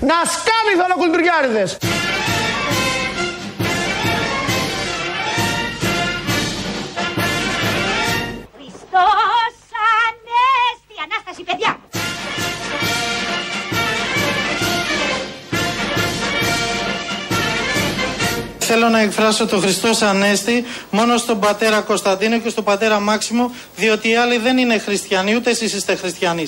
Να σκάβει θαλακουλτουριάριδες. Χριστός Ανέστη! Ανάσταση, παιδιά! Θέλω να εκφράσω το Χριστός Ανέστη μόνο στον πατέρα Κωνσταντίνο και στον πατέρα Μάξιμο, διότι οι άλλοι δεν είναι χριστιανοί, ούτε εσείς είστε χριστιανοί.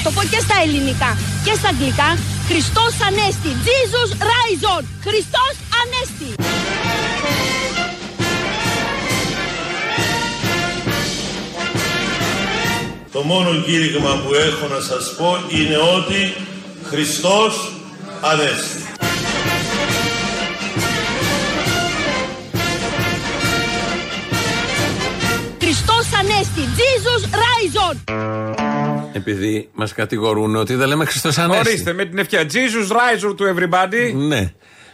Θα το πω και στα ελληνικά και στα αγγλικά. Χριστός Ανέστη. Jesus rise on. Χριστός Ανέστη. Το μόνο κήρυγμα που έχω να σας πω είναι ότι Χριστός Ανέστη. Χριστός Ανέστη. Jesus rise on. Επειδή μας κατηγορούν ότι δεν λέμε Χριστός Ανέστη. Ορίστε με την ευκαιρία. Jesus riser to everybody. Ναι.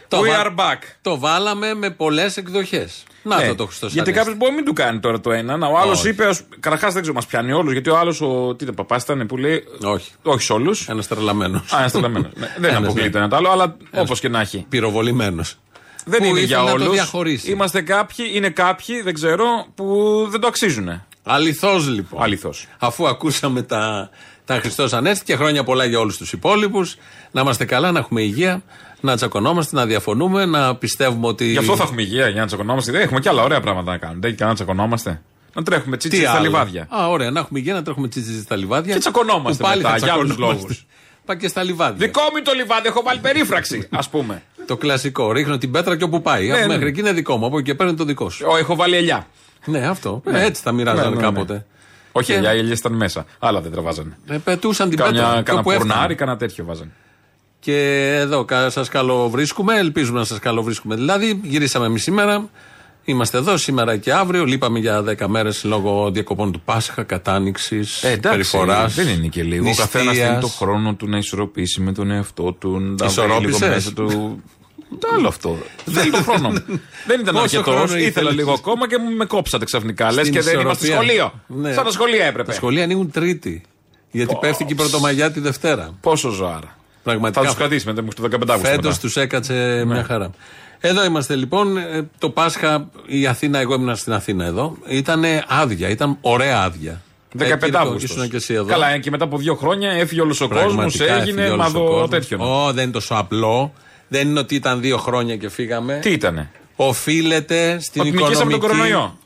We βα- are back. Το βάλαμε με πολλές εκδοχές. Να Ναι. το το Χριστός Γιατί κάποιος μπορεί να μην του κάνει τώρα το ένα. Να, ο άλλος Όχι. είπε. Καταρχάς δεν ξέρω, μας πιάνει όλους. Γιατί ο άλλος, ο. Τι ήταν, παπάς ήταν που λέει. Όχι. Όχι σε όλους. Ένας τρελαμένος. Α, ένας τρελαμένος. ναι, δεν Ένας, αποκλείεται ναι. ένα το άλλο, αλλά όπως και να έχει. Πυροβολημένος. Δεν Που είναι ήθελε για να το όλους. διαχωρίσει. Είμαστε κάποιοι, είναι κάποιοι, δεν ξέρω, που δεν το αξίζουν. Αληθώς λοιπόν. Αληθώς. Αφού ακούσαμε τα, τα Χριστός Ανέστη και χρόνια πολλά για όλους τους υπόλοιπους. Να είμαστε καλά, να έχουμε υγεία, να τσακωνόμαστε, να διαφωνούμε, να πιστεύουμε ότι. Γι' αυτό θα έχουμε υγεία για να τσακωνόμαστε. Δεν έχουμε και άλλα ωραία πράγματα να κάνουμε. Δεν έχει κανένα να τσακωνόμαστε. Να τρέχουμε τσίτσι Τι στα άλλο; λιβάδια. Α, ωραία, να έχουμε υγεία, να τρέχουμε τσίτσι στα λιβάδια. Και τσακωνόμαστε Που πάλι μετά, θα για άλλους τσακωνόμαστε. λόγους. Πάει και στα λιβάδια. Δικό μου το λιβάδι, έχω βάλει περίφραξη, ας πούμε. Το κλασικό. Ρίχνω την πέτρα και όπου πάει. Ναι, Από ναι. Μέχρι εκεί είναι δικό μου. Από εκεί και παίρνει το δικό σου. Ω, έχω βάλει ελιά. Ναι, αυτό. Ε, έτσι τα μοιράζανε Ναι, ναι, ναι. κάποτε. Όχι, Και- ελιά, οι ελιές ήταν μέσα. Άλλα δεν τραβάζανε. Ε, πετούσαν την πέτρα. Κάμια, και κάνα όπου έφτανε. πορνάρι, κάνα τέτοιο βάζανε. Και εδώ σας καλοβρίσκουμε, ελπίζουμε να σας καλοβρίσκουμε. Δηλαδή, γυρίσαμε εμείς σήμερα. Είμαστε εδώ σήμερα και αύριο. Λείπαμε για 10 μέρες λόγω διακοπών του Πάσχα, κατάνοιξης, Ε, εντάξει, περιφοράς. δεν είναι και λίγο. Ο καθένας θέλει το χρόνο του να ισορροπήσει με τον εαυτό του. Να βρει Ισορρόπησες; λίγο μέσα του. Το άλλο αυτό. Θέλει τον χρόνο. δεν ήταν Πόσο αρκετός. χρόνο Ήθελα ήθελες; λίγο ακόμα και μου με κόψατε ξαφνικά. Λες Στην και δεν είμαστε ισορροπία. σχολείο. Ναι. Σαν τα σχολεία έπρεπε. Τα σχολεία ανοίγουν Τρίτη. Γιατί πέφτει και η Πρωτομαγιά τη Δευτέρα. Πόσο ζωάρα. Πραγματικά. Θα τους κρατήσει μετά μέχρι το 15 Αύγουστο. Φέτος μετά. τους έκατσε μια χαρά. Εδώ είμαστε λοιπόν. Ε, Το Πάσχα, η Αθήνα, εγώ ήμουν στην Αθήνα εδώ. Ήταν άδεια, ήταν ωραία άδεια. 15 Ε, Κύρκο, Αύγουστος. ήσουν και εσύ εδώ. Καλά, ε, και μετά από δύο χρόνια έφυγε όλος ο κόσμος, Πραγματικά έφυγε έγινε όλος ο μαδο κόσμος. τέτοιο. Ω, δεν είναι τόσο απλό. Δεν είναι ότι ήταν δύο χρόνια και φύγαμε. Τι ήτανε; Οφείλεται στην Ότι νικήσαμε οικονομική. τον κορονοϊό.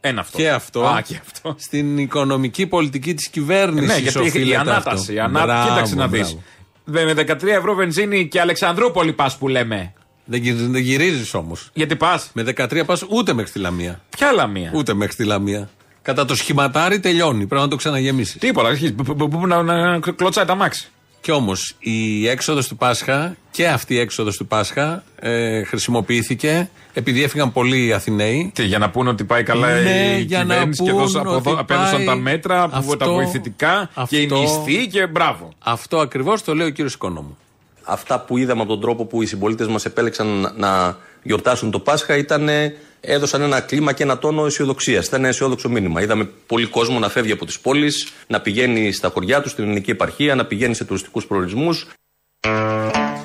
Ένα αυτό. Και αυτό. Α, και αυτό. Στην οικονομική πολιτική της κυβέρνησης. Ναι, γιατί η ανάταση. Η ανά... Κοίταξε να δεις. Με 13 ευρώ βενζίνη και Αλεξανδρούπολη πας που λέμε. Δεν, γυ- δεν γυρίζεις όμως. Γιατί πας. Με 13 πας ούτε μέχρι τη Λαμία. Ποια άλλα μία. Ούτε μέχρι τη Λαμία. Κατά το σχηματάρι τελειώνει. Πρέπει να το ξαναγεμίσεις. Τίποτα. αρχίζει. Πού- πού- πού να, να κλωτσάει τα μάξι. Κι όμως η έξοδος του Πάσχα και αυτή η έξοδος του Πάσχα ε, χρησιμοποιήθηκε επειδή έφυγαν πολλοί Αθηναίοι. Τι, για να πούνε ότι πάει καλά Ναι, η για να κυβέρνηση και πούν δώσα- αποδο- ότι απέδωσαν πάει τα μέτρα, που, αυτό, τα βοηθητικά και οι αυτό. μισθοί και μπράβο. Αυτό ακριβώς το λέει ο κύριος Οικονόμου. Αυτά που είδαμε από τον τρόπο που οι συμπολίτες μας επέλεξαν να, να γιορτάσουν το Πάσχα ήταν, ε, έδωσαν ένα κλίμα και ένα τόνο αισιοδοξίας. Ήταν ένα αισιόδοξο μήνυμα. Είδαμε πολύ κόσμο να φεύγει από τις πόλεις, να πηγαίνει στα χωριά τους, στην ελληνική επαρχία, να πηγαίνει σε τουριστικούς προορισμούς.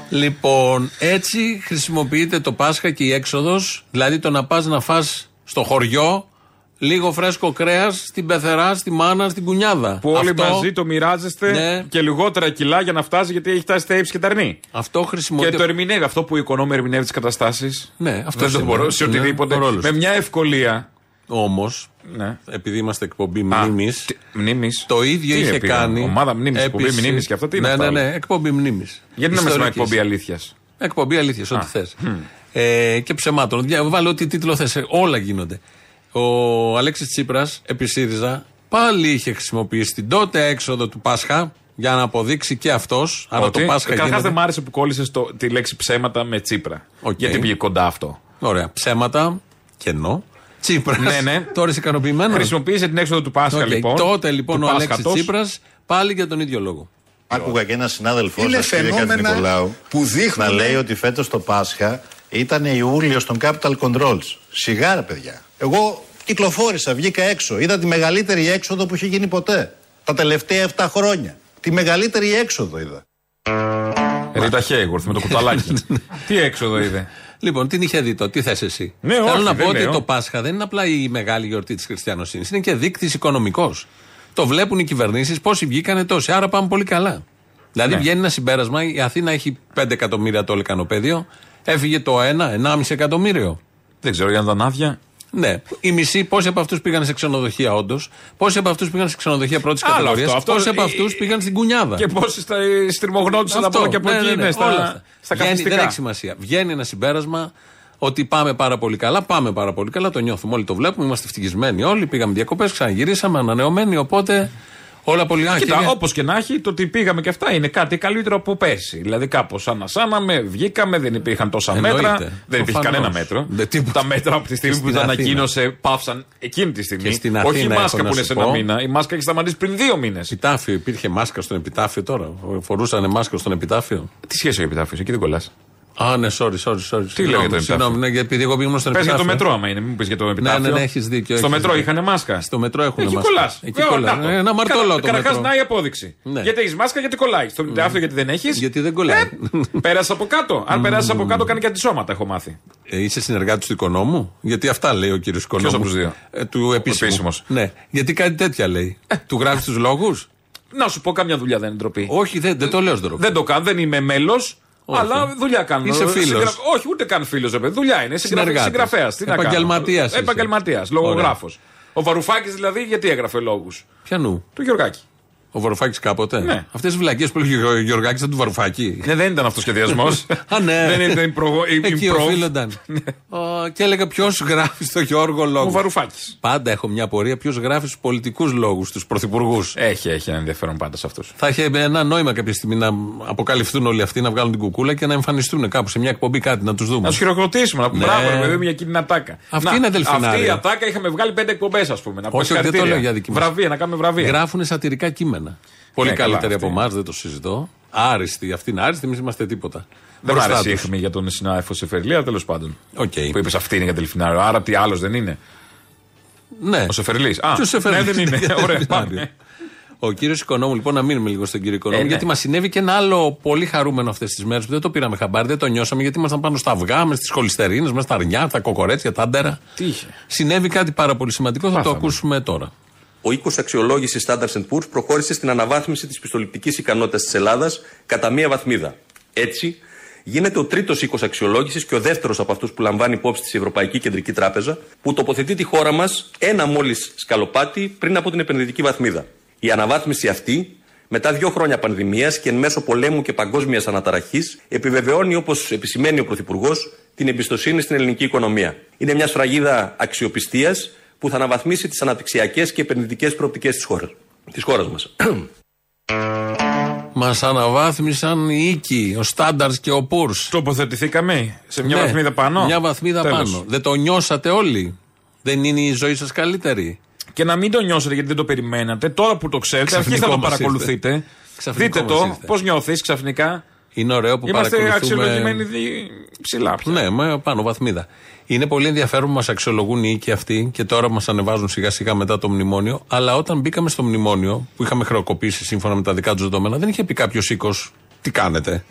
Λοιπόν, έτσι χρησιμοποιείται το Πάσχα και η έξοδος, δηλαδή το να πας να φας στο χωριό λίγο φρέσκο κρέας στην πεθερά, στη μάνα, στην κουνιάδα. Που όλοι Αυτό- μαζί το μοιράζεστε Ναι. και λιγότερα κιλά για να φτάσει γιατί έχει φτάσει στα ύψη και τα αρνή. Αυτό Και χρησιμοποιείται. το ερμηνεύει αυτό που η οικονόμη ερμηνεύει τις καταστάσεις. Ναι, αυτό Δεν το σημαίνει. μπορώ σε Είναι οτιδήποτε. ο ρόλος Με του. μια ευκολία. Όμως, Ναι. επειδή είμαστε εκπομπή Α, μνήμης, τι- μνήμης. το ίδιο Τι είχε είναι, πήγα, κάνει. Ομάδα μνήμης, εκπομπή επίσης- μνήμης και αυτό τι είναι. Ναι, αυτά ναι, όλα; ναι, εκπομπή μνήμης. Γιατί να με σημαίνει εκπομπή αλήθειας; Εκπομπή αλήθειας, ό,τι θες. Ε, και ψεμάτων. Δια- Βάλε ό,τι τίτλο θες. Όλα γίνονται. Ο Αλέξης Τσίπρας, επί ΣΥΡΙΖΑ, πάλι είχε χρησιμοποιήσει την τότε έξοδο του Πάσχα για να αποδείξει και αυτός. Άρα το Πάσχα Καταρχάς γίνεται. δεν μ' άρεσε που κόλλησε τη λέξη ψέματα με Τσίπρα. Οκ. Γιατί πήγε κοντά αυτό. Ωραία. Ψέματα, κενό. Τσίπρας. Ναι, ναι. Τώρα είσαι ικανοποιημένος; Χρησιμοποίησε την έξοδο του Πάσχα Οκ. λοιπόν. Τότε λοιπόν του ο Αλέξης Πάσχατος. Τσίπρας πάλι για τον ίδιο λόγο. Άκουγα και ένα συνάδελφό Είναι σας, κύριε φαινόμενα Νικολάου, που δείχνουν- να λέει ότι φέτος το Πάσχα ήταν Ιούλιο των Capital Controls. Σιγά, ρε παιδιά. Εγώ Κυκλοφόρησα, βγήκα έξω. Είδα τη μεγαλύτερη έξοδο που έχει γίνει ποτέ. Τα τελευταία 7 χρόνια. Τη μεγαλύτερη έξοδο είδα. Ρίτα Χέιγουρθ με το κουταλάκι. Τι έξοδο είδε; Λοιπόν, την είχε δει το, τι θες εσύ; Ναι, Θέλω όχι, να δεν πω ότι λέω. το Πάσχα δεν είναι απλά η μεγάλη γιορτή της χριστιανοσύνης. Είναι και δείκτης οικονομικός. Το βλέπουν οι κυβερνήσεις πόσοι βγήκανε τόσοι. Άρα πάμε πολύ καλά. Δηλαδή Ναι. βγαίνει ένα συμπέρασμα, η Αθήνα έχει 5 εκατομμύρια το λεκανοπέδιο, έφυγε το 1, 1,5 εκατομμύριο. Δεν ξέρω για να ήταν άδεια. Ναι. Οι μισοί, πόσοι από αυτούς πήγαν σε ξενοδοχεία, όντως; Πόσοι από αυτούς πήγαν σε ξενοδοχεία πρώτης Άλλο κατηγορίας; αυτό, αυτό Πόσοι από ε, αυτούς πήγαν στην κουνιάδα; Και πόσοι στα- στριμωγνώντουσαν από εδώ και από ναι, εκεί ναι, ναι, είναι όλα στα, αυτά. στα Βγαίνει- καθιστικά. Δεν έχει σημασία. Βγαίνει ένα συμπέρασμα ότι πάμε πάρα πολύ καλά. Πάμε πάρα πολύ καλά. Το νιώθουμε όλοι, το βλέπουμε. Είμαστε ευτυχισμένοι όλοι. Πήγαμε διακοπές, ξαναγυρίσαμε, ανανεωμένοι. Οπότε όλα πολύ άχυρα. Κοίτα, όπως και να έχει, το ότι πήγαμε και αυτά είναι κάτι καλύτερο από πέρσι. Δηλαδή, κάπως ανασάναμε, βγήκαμε, δεν υπήρχαν τόσα Εννοείται. μέτρα. Δεν υπήρχε Προφανώς. κανένα μέτρο. Δεν τίποτα. Τα μέτρα από τη στιγμή Και που στην τα Αθήνα. ανακοίνωσε, πάυσαν εκείνη τη στιγμή. Και στην Όχι η Αθήνα έχω μάσκα να που είναι σου σε ένα πω. μήνα. Η μάσκα έχει σταματήσει πριν δύο μήνες. Επιτάφιο, υπήρχε μάσκα στον επιτάφιο τώρα. Φορούσαν μάσκα στον επιτάφιο. Τι σχέση έχει επιτάφιος, εκεί δεν κολλάς. Α, ναι, sorry, sorry, sorry. Τι λέει για το επιτάφιο; Συγγνώμη, ναι, επειδή εγώ πήγα στον Πες για επιτάφιο. το μετρό, άμα είναι, μην πεις για το επιτάφιο. ναι, ναι, έχεις δίκιο, Στο έχεις μετρό δίκιο. είχαν μάσκα. Στο μετρό έχουν Εκεί μάσκα. κολλάς. Εκεί κολλάς. Ε, Ένα αμαρτωλό το Καταρχάς, μετρό. να η απόδειξη. Ναι. Γιατί έχεις μάσκα, γιατί κολλάει. Στο επιτάφιο, γιατί δεν έχεις. Γιατί δεν κολλάει. Πέρασε από κάτω. Αν περάσεις από κάτω, κάνει και αντισώματα, έχω μάθει. Ε, είσαι συνεργάτης του οικονόμου; Γιατί αυτά λέει ο κύριος οικονόμου. από τους δύο; Ε, του επίσημου. επίσημος. Ναι. Γιατί κάτι τέτοια λέει. του γράφεις τους λόγους; Να σου πω, καμιά δουλειά δεν είναι ντροπή. Όχι, δεν, δεν το λέω στον Δεν το κάνω, δεν είμαι μέλος. Αλλά δουλειά κάνω. Είσαι φίλος. Συγγρα- Όχι, ούτε καν φίλος, ρε παιδί. Δουλειά είναι. Συνεργάτης. Συγγραφέας. Επαγγελματίας είσαι. Επαγγελματίας. Λογογράφος. Ο Βαρουφάκης δηλαδή, γιατί έγραφε λόγους; Πιανού. Του Γιωργάκη. Ο Βαρουφάκης κάποτε; Ναι. Αυτές τι βλακίες που έλεγε ο Γιωργάκη ήταν του Βαρουφάκη. Ναι, δεν ήταν αυτός ο σχεδιασμός. Α, ναι. Δεν ήταν προγο... Εκεί improv. οφείλονταν. Ω, και έλεγα ποιος γράφει στο Γιώργο Ο λόγο. Βαρουφάκης. Πάντα έχω μια απορία ποιος γράφει στους πολιτικούς λόγους, στους πρωθυπουργούς. Έχει, έχει ένα ενδιαφέρον πάντα σε αυτούς. Θα είχε ένα νόημα κάποια στιγμή να αποκαλυφθούν όλοι αυτοί, να βγάλουν την κουκούλα και να εμφανιστούν κάπου σε μια εκπομπή κάτι, να τους δούμε. Να τους χειροκροτήσουμε, να πούμε Ναι. μπράβο, ρε παιδί μου, για εκείνη την ατάκα. Αυτή Να, είναι δελφινάριο. Αυτή η ατάκα είχαμε βγάλει πέντε εκπομπές, ας πούμε. Να πω Όχι, όχι, δεν το συγχαρητήρια. λέω για δική μας. Βραβεία, να κάνουμε βραβεία. Γράφουν σατυρικά κείμενα. Πολύ Ναι, καλά, καλύτεροι αυτοί. από εμάς, δεν το συζητώ. Άριστοι, αυτοί είναι άριστοι, εμείς είμαστε τίποτα. Δεν μου Μπροστά άρεσε η τους. αιχμή για τον συνάδελφο Σεφερλία, τέλος πάντων. Οκ. Που είπες αυτή είναι για δελφινάριο. Άρα τι άλλος δεν είναι; Ναι. Ο Σεφερλής. Α, Και ο Σεφερλής ναι, δεν είναι. είναι Ωραία, δελφινάριο. πάμε. Ο κύριος Οικονόμου, λοιπόν, να μείνουμε λίγο στον κύριο Οικονόμου, Ε, ναι. γιατί μας συνέβη και ένα άλλο πολύ χαρούμενο αυτές τις μέρες που δεν το πήραμε χαμπάρι, δεν το νιώσαμε, γιατί ήμασταν πάνω στα αυγά, μες στις χολυστερίνες, μες στα αρνιά, τα κοκορέτσια, τα άντερα. Τι είχε; Συνέβη κάτι πάρα πολύ σημαντικό, θα το Μάθαμε. ακούσουμε τώρα. Ο οίκος αξιολόγησης Standard Poor's προχώρησε στην αναβάθμιση της πιστοληπτικής ικανότητας της Ελλάδας κατά μία βαθμίδα. Έτσι, γίνεται ο τρίτος οίκος αξιολόγησης και ο δεύτερος από αυτούς που λαμβάνει υπόψη της Ευρωπαϊκή Κεντρική Τράπεζα, που τοποθετεί τη χώρα μας ένα μόλις σκαλοπάτι πριν από την επενδυτική βαθμίδα. Η αναβάθμιση αυτή, μετά δύο χρόνια πανδημίας και εν μέσω πολέμου και παγκόσμιας αναταραχής, επιβεβαιώνει, όπως επισημαίνει ο Πρωθυπουργός, την εμπιστοσύνη στην ελληνική οικονομία. Είναι μια σφραγίδα αξιοπιστίας που θα αναβαθμίσει τις αναπτυξιακές και επενδυτικές προοπτικές της χώρα της χώρας μας. Μας αναβάθμισαν οι οίκοι, ο Στάνταρ και ο Πούρ. Τοποθετηθήκαμε σε μια Ναι, βαθμίδα πάνω; Μια βαθμίδα Τέλος. πάνω. Δεν το νιώσατε όλοι; Δεν είναι η ζωή σας καλύτερη; Και να μην το νιώσετε γιατί δεν το περιμένατε. Τώρα που το ξέρετε, Ξαφνικό αρχίστε να το μας παρακολουθείτε. ήρθε. Ξαφνικό Δείτε μας το, ήρθε. πώς νιώθεις ξαφνικά. Είναι ωραίο που Είμαστε παρακολουθούμε. αξιολογημένοι δι... ψηλά πια. Ναι, με πάνω βαθμίδα. Είναι πολύ ενδιαφέρον που μας αξιολογούν οι οίκοι αυτοί και τώρα μας ανεβάζουν σιγά σιγά μετά το μνημόνιο. Αλλά όταν μπήκαμε στο μνημόνιο, που είχαμε χρεοκοπήσει σύμφωνα με τα δικά τους δεδομένα, δεν είχε πει κάποιος οίκος τι κάνετε.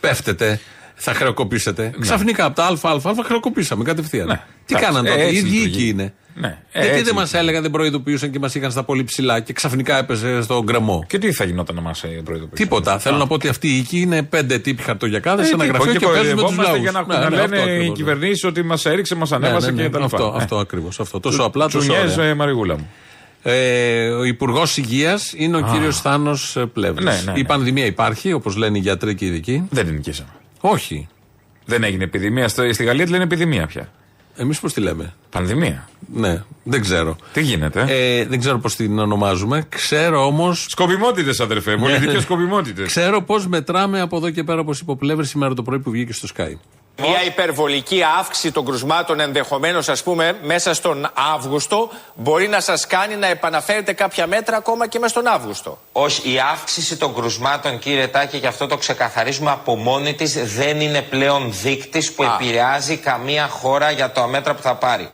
Πέφτετε, θα χρεοκοπήσετε. Ξαφνικά από τα ΑΑΑ χρεοκοπήσαμε κατευθείαν. Ναι. Τι Εντάξει, κάναν ε, τότε, οι έτσι ίδιοι λειτουργεί. οίκοι είναι. Ναι, ε, Γιατί έτσι δεν μας λειτουργεί. έλεγαν, δεν προειδοποιούσαν και μας είχαν στα πολύ ψηλά και ξαφνικά έπεσε στον γκρεμό. Και τι θα γινόταν να μας προειδοποιήσει. Τίποτα. Θέλω να πω ότι αυτοί οι οίκοι είναι πέντε τύποι χαρτογιακάδες σε ένα γραφείο και παίζουν με τους κοροϊδευόμαστε λαούς. για να, να λένε οι κυβερνήσεις ότι μας έριξε, μας ανέβασε και τα λοιπά. Αυτό, Ε. αυτό ακριβώς. Αυτό. Τόσο απλά, τόσο Τσουνιές, ωραία. ε, Μαριγούλα μου. Ε, ο Υπουργός Υγείας είναι ο κύριος Θάνος Πλεύρης. Ναι, ναι, Η ναι. πανδημία υπάρχει, όπως λένε οι γιατροί και οι ειδικοί. Δεν την νικήσαμε. Όχι. Δεν έγινε επιδημία. Στο- Στη Γαλλία τη λένε επιδημία πια. Εμείς πώς τη λέμε; Πανδημία. Ναι, δεν ξέρω. Τι γίνεται. Ε, δεν ξέρω πώς την ονομάζουμε. Ξέρω όμω. Σκοπιμότητες, αδερφέ. Πολιτικέ σκοπιμότητες. Ξέρω πώς μετράμε από εδώ και πέρα, όπως είπε ο Πλεύρης σήμερα το πρωί που βγήκε στο Sky. Μια υπερβολική αύξηση των κρουσμάτων ενδεχομένως ας πούμε μέσα στον Αύγουστο μπορεί να σας κάνει να επαναφέρετε κάποια μέτρα ακόμα και μέσα στον Αύγουστο. Όχι, η αύξηση των κρουσμάτων, κύριε Τάκη, και αυτό το ξεκαθαρίζουμε από μόνη της, δεν είναι πλέον δείκτης που Α. επηρεάζει καμία χώρα για τα μέτρα που θα πάρει.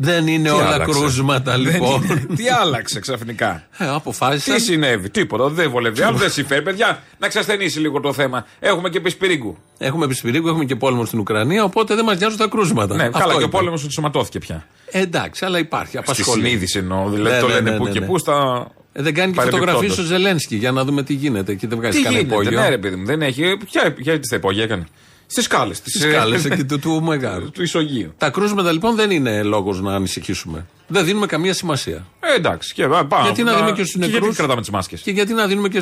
Δεν είναι Τι όλα άλλαξε; κρούσματα Δεν λοιπόν. είναι. Τι άλλαξε ξαφνικά; Ε, αποφάσισαν. Τι συνέβη, τίποτα. Δεν βολεύει άλλο, δεν συμφέρει. Παιδιά, να ξασθενήσει λίγο το θέμα. Έχουμε και πισπυρίγκου. Έχουμε επισπυρίγκου, έχουμε και πόλεμο στην Ουκρανία, οπότε δεν μας νοιάζουν τα κρούσματα. Ναι, Αυτό καλά, και ο είπε. πόλεμος ενσωματώθηκε πια. Ε, εντάξει, αλλά υπάρχει. Στη Απασχολεί. συνείδηση εννοώ. Δηλαδή Ναι, το ναι, λένε ναι, που ναι, και ναι. που στα. Ε, δεν κάνει και Παρεμπιπτόντως. φωτογραφίες ο Ζελένσκι για να δούμε τι γίνεται. Και δεν βγάζει Τι κανένα γίνεται, υπόγειο. ναι, ρε παιδί μου, δεν έχει. Ποια, ποια τι τα υπόγεια έκανε; Στις σκάλε. Στις σκάλε εκεί του, του Μεγάρου. του Ισογείου. Τα κρούσματα λοιπόν δεν είναι λόγος να ανησυχήσουμε. Δεν δίνουμε καμία σημασία. Ε, εντάξει, και πάμε. γιατί να δίνουμε και στους νεκρούς; Γιατί κρατάμε τις μάσκες; Και γιατί να δίνουμε και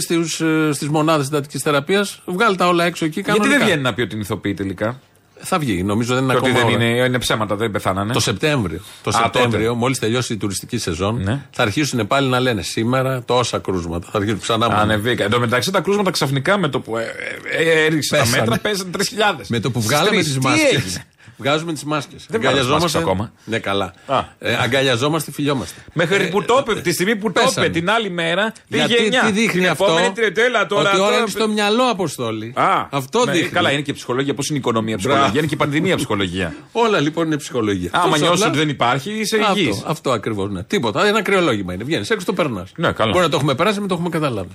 στις μονάδες συντατικής θεραπείας; Βγάλει τα όλα έξω εκεί. Γιατί Κανονικά. δεν βγαίνει να πει ότι είναι ηθοποιοί τελικά; Θα βγει, νομίζω δεν είναι Και ότι ακόμα. δεν ώρα. είναι, είναι ψέματα, δεν πεθάνανε. Το Σεπτέμβριο. Το Α, Σεπτέμβριο, τότε. μόλις τελειώσει η τουριστική σεζόν, Ναι. θα αρχίσουν πάλι να λένε σήμερα τόσα κρούσματα. Θα αρχίσουν ξανά μόνο. Ανεβήκα. Εν τω μεταξύ τα κρούσματα ξαφνικά με το που ε, ε, ε, έριξε τα Πέσανε. μέτρα πέσαν 3.000. Με το που βγάλαμε τις μάσκες. Βγάζουμε τις μάσκες. Δεν βγάζουμε τις μάσκες ακόμα. Ναι, καλά. Α. Ε, αγκαλιαζόμαστε, φιλιόμαστε. Μέχρι που το είπε, τη στιγμή που το πέσανε. είπε την άλλη μέρα, πήγε Γιατί 9. τι δείχνει Την αυτό; επόμενη τριετέλα τώρα. ότι όλα τώρα- είναι στο μυαλό, Αποστόλη. Α, αυτό ναι, δείχνει. Καλά, είναι και ψυχολογία. Πώς είναι η οικονομία ψυχολογία, Μπράβο. είναι και η πανδημία ψυχολογία. Όλα λοιπόν είναι ψυχολογία. Άμα Τόσο νιώσεις απλά- ότι δεν υπάρχει, είσαι υγιής. Αυτό, αυτό ακριβώς. Ναι. Τίποτα. Ένα κρυολόγημα είναι. Βγαίνεις έξω, το περνάς. Ναι, καλά. Μπορεί να το έχουμε περάσει, μην το έχουμε καταλάβει.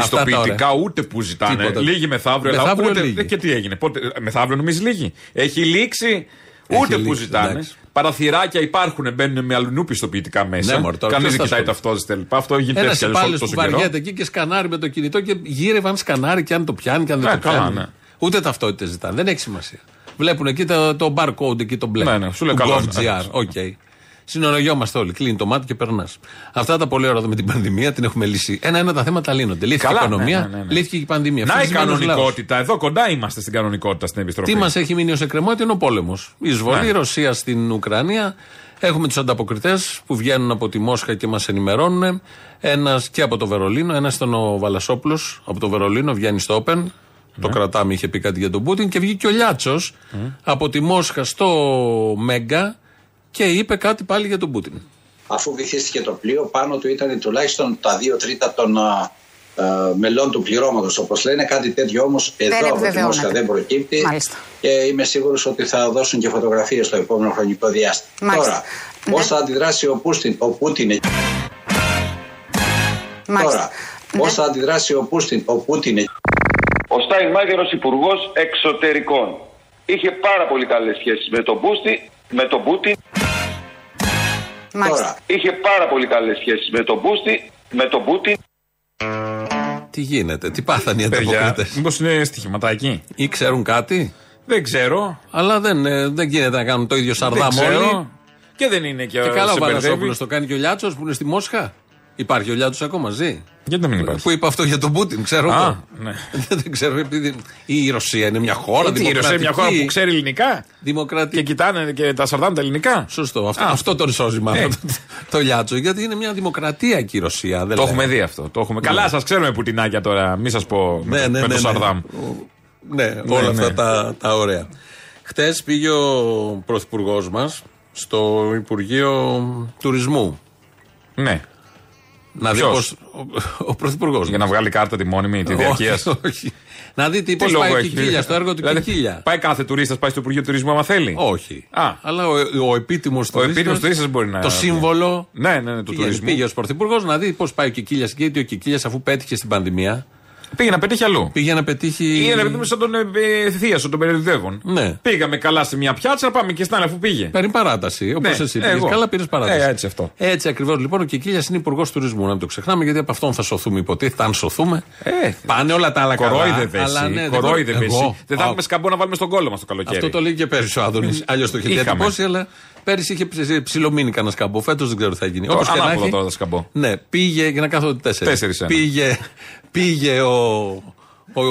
Αυτά τα Πιστοποιητικά ωραία. ούτε που ζητάνε. Τίποτα. Λίγοι μεθαύριο, αλλά Μεθαύριο ούτε. λίγοι. Και τι έγινε; Πότε, μεθαύριο νομίζεις λίγοι; Έχει λήξει. Ούτε που λήξει, ζητάνε. εντάξει. Παραθυράκια υπάρχουν, μπαίνουν με αλλού πιστοποιητικά μέσα. Ναι, μωρέ, τώρα Κανείς ποιος δεν θα κοιτάει σου ταυτότητα λοιπά. Αυτό γίνεται Ένας έτσι κι αλλιώς υπάλληλος τόσο που καιρό. βαριέται εκεί και σκανάρει με το κινητό και γύρευε αν σκανάρει και αν το πιάνει και αν δεν Ναι, το καλά, πιάνει. ναι. Ούτε ταυτότητες ζητάνε. Δεν έχει σημασία. Βλέπουν εκεί το, το barcode εκεί το μπλε. Ναι, ναι, σου λέει το καλό. GovGR. Ok. Συνολογιόμαστε όλοι. Κλείνει το μάτι και περνάς. Αυτά τα πολύ ωραία εδώ με την πανδημία την έχουμε λύσει. Ένα-ένα τα θέματα λύνονται. Λύθηκε Καλά, η οικονομία, ναι, ναι, ναι, ναι. λύθηκε και η πανδημία. Να η Ευτυχισμένος λαός. κανονικότητα. Εδώ κοντά είμαστε στην κανονικότητα στην επιστροφή. Τι μας έχει μείνει ως εκκρεμότητα είναι ο πόλεμος. Η εισβολή, Ναι. η Ρωσία στην Ουκρανία. Έχουμε τους ανταποκριτές που βγαίνουν από τη Μόσχα και μας ενημερώνουν. Ένας και από το Βερολίνο. Ένας ήταν ο Βαλασόπουλο από το Βερολίνο, βγαίνει στο Open. Το Ναι. κρατάμε, είχε πει κάτι για τον Πούτιν. Και βγήκε ο Λιάτσος από τη Μόσχα στο Μέγκα και είπε κάτι πάλι για τον Πούτιν. Αφού βυθίστηκε το πλοίο, πάνω του ήταν τουλάχιστον τα δύο τρίτα των α, α, μελών του πληρώματος, όπως λένε. Κάτι τέτοιο όμως εδώ από τη επιβεβαιώνεται. Μόσχα δεν προκύπτει. Μάλιστα. Και είμαι σίγουρος ότι θα δώσουν και φωτογραφίες στο επόμενο χρονικό διάστημα. Μάλιστα. Τώρα, πώς θα αντιδράσει ο, Πούστιν, ο Πούτιν εκεί. Τώρα, πώς θα αντιδράσει ο Πούστιν, ο Πούτιν εκεί. Ο Στάιν Μάγερος Υπουργός Εξωτερικών. Είχε πάρα πολύ καλές σχέσεις με τον Πούστη, με τον Πούτιν. Τώρα, Είχε πάρα πολύ καλές σχέσεις με τον Πούστη, με τον Πούτιν. Τι γίνεται, τι πάθανε οι Παιδιά, ανταποκριτέ. μήπως είναι στοιχηματάκι; Ή ξέρουν κάτι; Δεν ξέρω. Αλλά δεν, ε, δεν γίνεται να κάνουν το ίδιο Δεν σαρδάμ ξέρω. όλοι. Και δεν είναι και, Και καλά ο σε μπερδεύει. Βαρασόπουλο το κάνει και ο Λιάτσος που είναι στη Μόσχα; Υπάρχει ο Λιάτσος ακόμα, ζει; Γιατί να μην υπάρχει. Που είπε αυτό για τον Πούτιν, ξέρω Α, εγώ. ναι. δεν ξέρω, επειδή. Η Ρωσία είναι μια χώρα Ε, τι, η Ρωσία είναι μια χώρα που δημοκρατική. ξέρει ελληνικά; Δημοκρατική. Και κοιτάνε και τα σαρδάμ τα ελληνικά; Σωστό. Αυτό, Α. αυτό τον σώζει μάλλον. Ε. το Λιάτσο. Γιατί είναι μια δημοκρατία εκεί η Ρωσία. Δεν Το λέω. έχουμε δει αυτό. Το έχουμε. Καλά, σας ξέρουμε πουτινάκια τώρα. Μην σας πω Ναι, με, ναι, με ναι, το ναι. Σαρδάμ. Ναι, όλα ναι. αυτά τα, τα ωραία. Χτες πήγε ο πρωθυπουργός μας στο Υπουργείο Τουρισμού. Ναι. Να δει Ποιος; πώς- Ο, ο πρωθυπουργός. Για να βγάλει κάρτα τη μόνιμη, τη διαρκείας. Όχι, όχι. Να δει τι, Τι πώς λόγο πάει ο έχει; Κικίλια, στο έργο του Δηλαδή, Κικίλια. Πάει κάθε τουρίστας, πάει στο Υπουργείο Τουρισμού άμα θέλει; Όχι. Α. Αλλά ο, ο επίτιμος Ο επίτιμος τουρίστας μπορεί να- Το σύμβολο. Ναι, ναι, ναι, του πήγε, τουρισμού. Πήγε ως πρωθυπουργός να δει πώς πάει ο Κικίλια εκεί. Γιατί ο Κικίλιας, αφού πέτυχε στην πανδημία, Πήγε να πετύχει αλλού. πήγε να πετύχει. Ή ένα παιδί σαν τον ε, ε, θείασο, τον περιοδεύων. Ναι. Πήγαμε καλά σε μια πιάτσα, πάμε και στην άλλη αφού πήγε. Παίρνει παράταση. Όπως Ναι, εσύ εγώ. πήγες. Καλά, πήρες παράταση. Ε, έτσι αυτό. Έτσι ακριβώς λοιπόν ο Κικίλιας είναι υπουργός τουρισμού. Να μην το ξεχνάμε γιατί από αυτόν θα σωθούμε. Υποτίθεται, αν σωθούμε. Ε, Πάνε όλα τα άλλα καλά. Κορόιδευε αλλά εσύ. ναι, δεν κορόιδευε μπορεί- εσύ. Εγώ. Δεν θα Α, έχουμε σκαμπό να βάλουμε στον κόλλο μας το καλοκαίρι. Αυτό το λέει και πέρυσι ο Άδωνης. Αλλιώς το είχε Είχαμε. διατυπώσει, αλλά πέρυσι είχε ψ- ψιλομείνει κανένα σκαμπό. Φέτος δεν ξέρω τι θα γίνει. Το Όπως και να ανάποδα έχει, τώρα τα σκαμπό. Ναι, πήγε για να κάθονται τέσσερις. Τέσσερις ένα. Πήγε, πήγε ο, ο,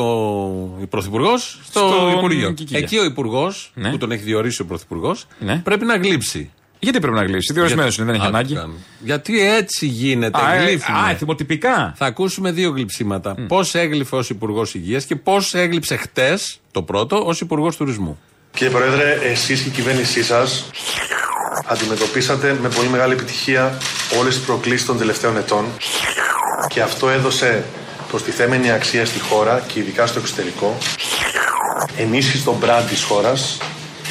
ο πρωθυπουργός στο Στον Υπουργείο. Κικίλια. Εκεί ο υπουργός, Ναι. που τον έχει διορίσει ο πρωθυπουργός, Ναι. πρέπει να γλύψει. Γιατί πρέπει να γλύψει; Διορισμένος είναι, δεν έχει Άκου ανάγκη. κάνω. Γιατί έτσι γίνεται. Α, ε, γλύφουμε. α, θυμοτυπικά. Θα ακούσουμε δύο γλυψίματα. Πώς έγλυφε ως Υπουργός Υγείας και πώς έγλειψε χτες το πρώτο ως Υπουργός Τουρισμού. Κύριε Πρόεδρε, εσείς και η κυβέρνησή σας αντιμετωπίσατε με πολύ μεγάλη επιτυχία όλες τις προκλήσεις των τελευταίων ετών και αυτό έδωσε προστιθέμενη αξία στη χώρα και ειδικά στο εξωτερικό, ενίσχυσε τον brand της χώρας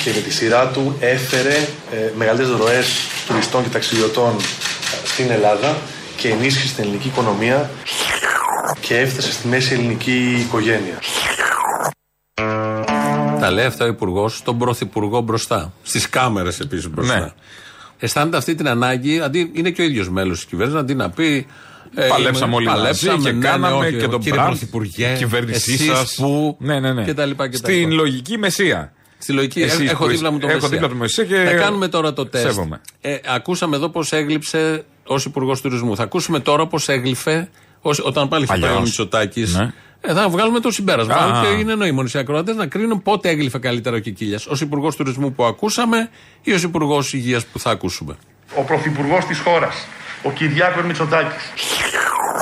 και με τη σειρά του έφερε ε, μεγαλύτερες ροές τουρισμού τουριστών και ταξιδιωτών στην Ελλάδα και ενίσχυσε την ελληνική οικονομία και έφτασε στη μέση ελληνική οικογένεια. Τα λέει αυτά ο Υπουργός στον Πρωθυπουργό μπροστά. Στις κάμερες επίσης μπροστά. Ναι. Αισθάνεται αυτή την ανάγκη, αντί, είναι και ο ίδιος μέλος της κυβέρνησης, αντί να πει. ε, Παλέψαμε είμαι- όλοι μαζί παλέψαμε, και ναι, κάναμε ναι, όχι, και τον κύριε μπράβο, Πρωθυπουργέ, η κυβέρνησή εσείς σας. που. Ναι, ναι, ναι. Και τα λοιπά και τα Στην λοιπά. λογική μεσία. Στη λογική, Εσείς έχω που δίπλα μου το έχω Μεσσία. δίπλα του Μεσσία και Θα κάνουμε τώρα το τεστ. σέβομαι. Ε, ακούσαμε εδώ πώς έγλειψε ως Υπουργός Τουρισμού. Θα ακούσουμε τώρα πώς έγλειφε ως, όταν πάλι θα πάει ο Αλλιώς. Μητσοτάκης. Ναι. Ε, θα βγάλουμε το συμπέρασμα. Α. Και είναι νόημο οι ακροατές να κρίνουν πότε έγλειφε καλύτερα ο Κικίλιας. Ω Υπουργός Τουρισμού που ακούσαμε ή ως Υπουργός Υγείας που θα ακούσουμε. Ο Πρωθυπουργός της χώρας, ο Κυριάκος Μητσοτάκης,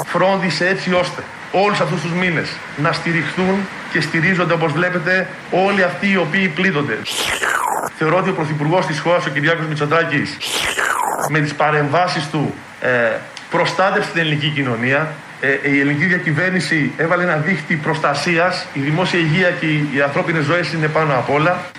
φρόντισε έτσι ώστε όλους αυτούς τους μήνες να στηριχθούν και στηρίζονται όπως βλέπετε όλοι αυτοί οι οποίοι πλήττονται. Θεωρώ ότι ο Πρωθυπουργός της χώρας, ο Κυριάκος Μητσοτάκης, με τις παρεμβάσεις του ε, προστάτευσε την ελληνική κοινωνία. Ε, η ελληνική διακυβέρνηση έβαλε ένα δίχτυ προστασίας. Η δημόσια υγεία και οι, οι ανθρώπινες ζωές είναι πάνω απ' όλα.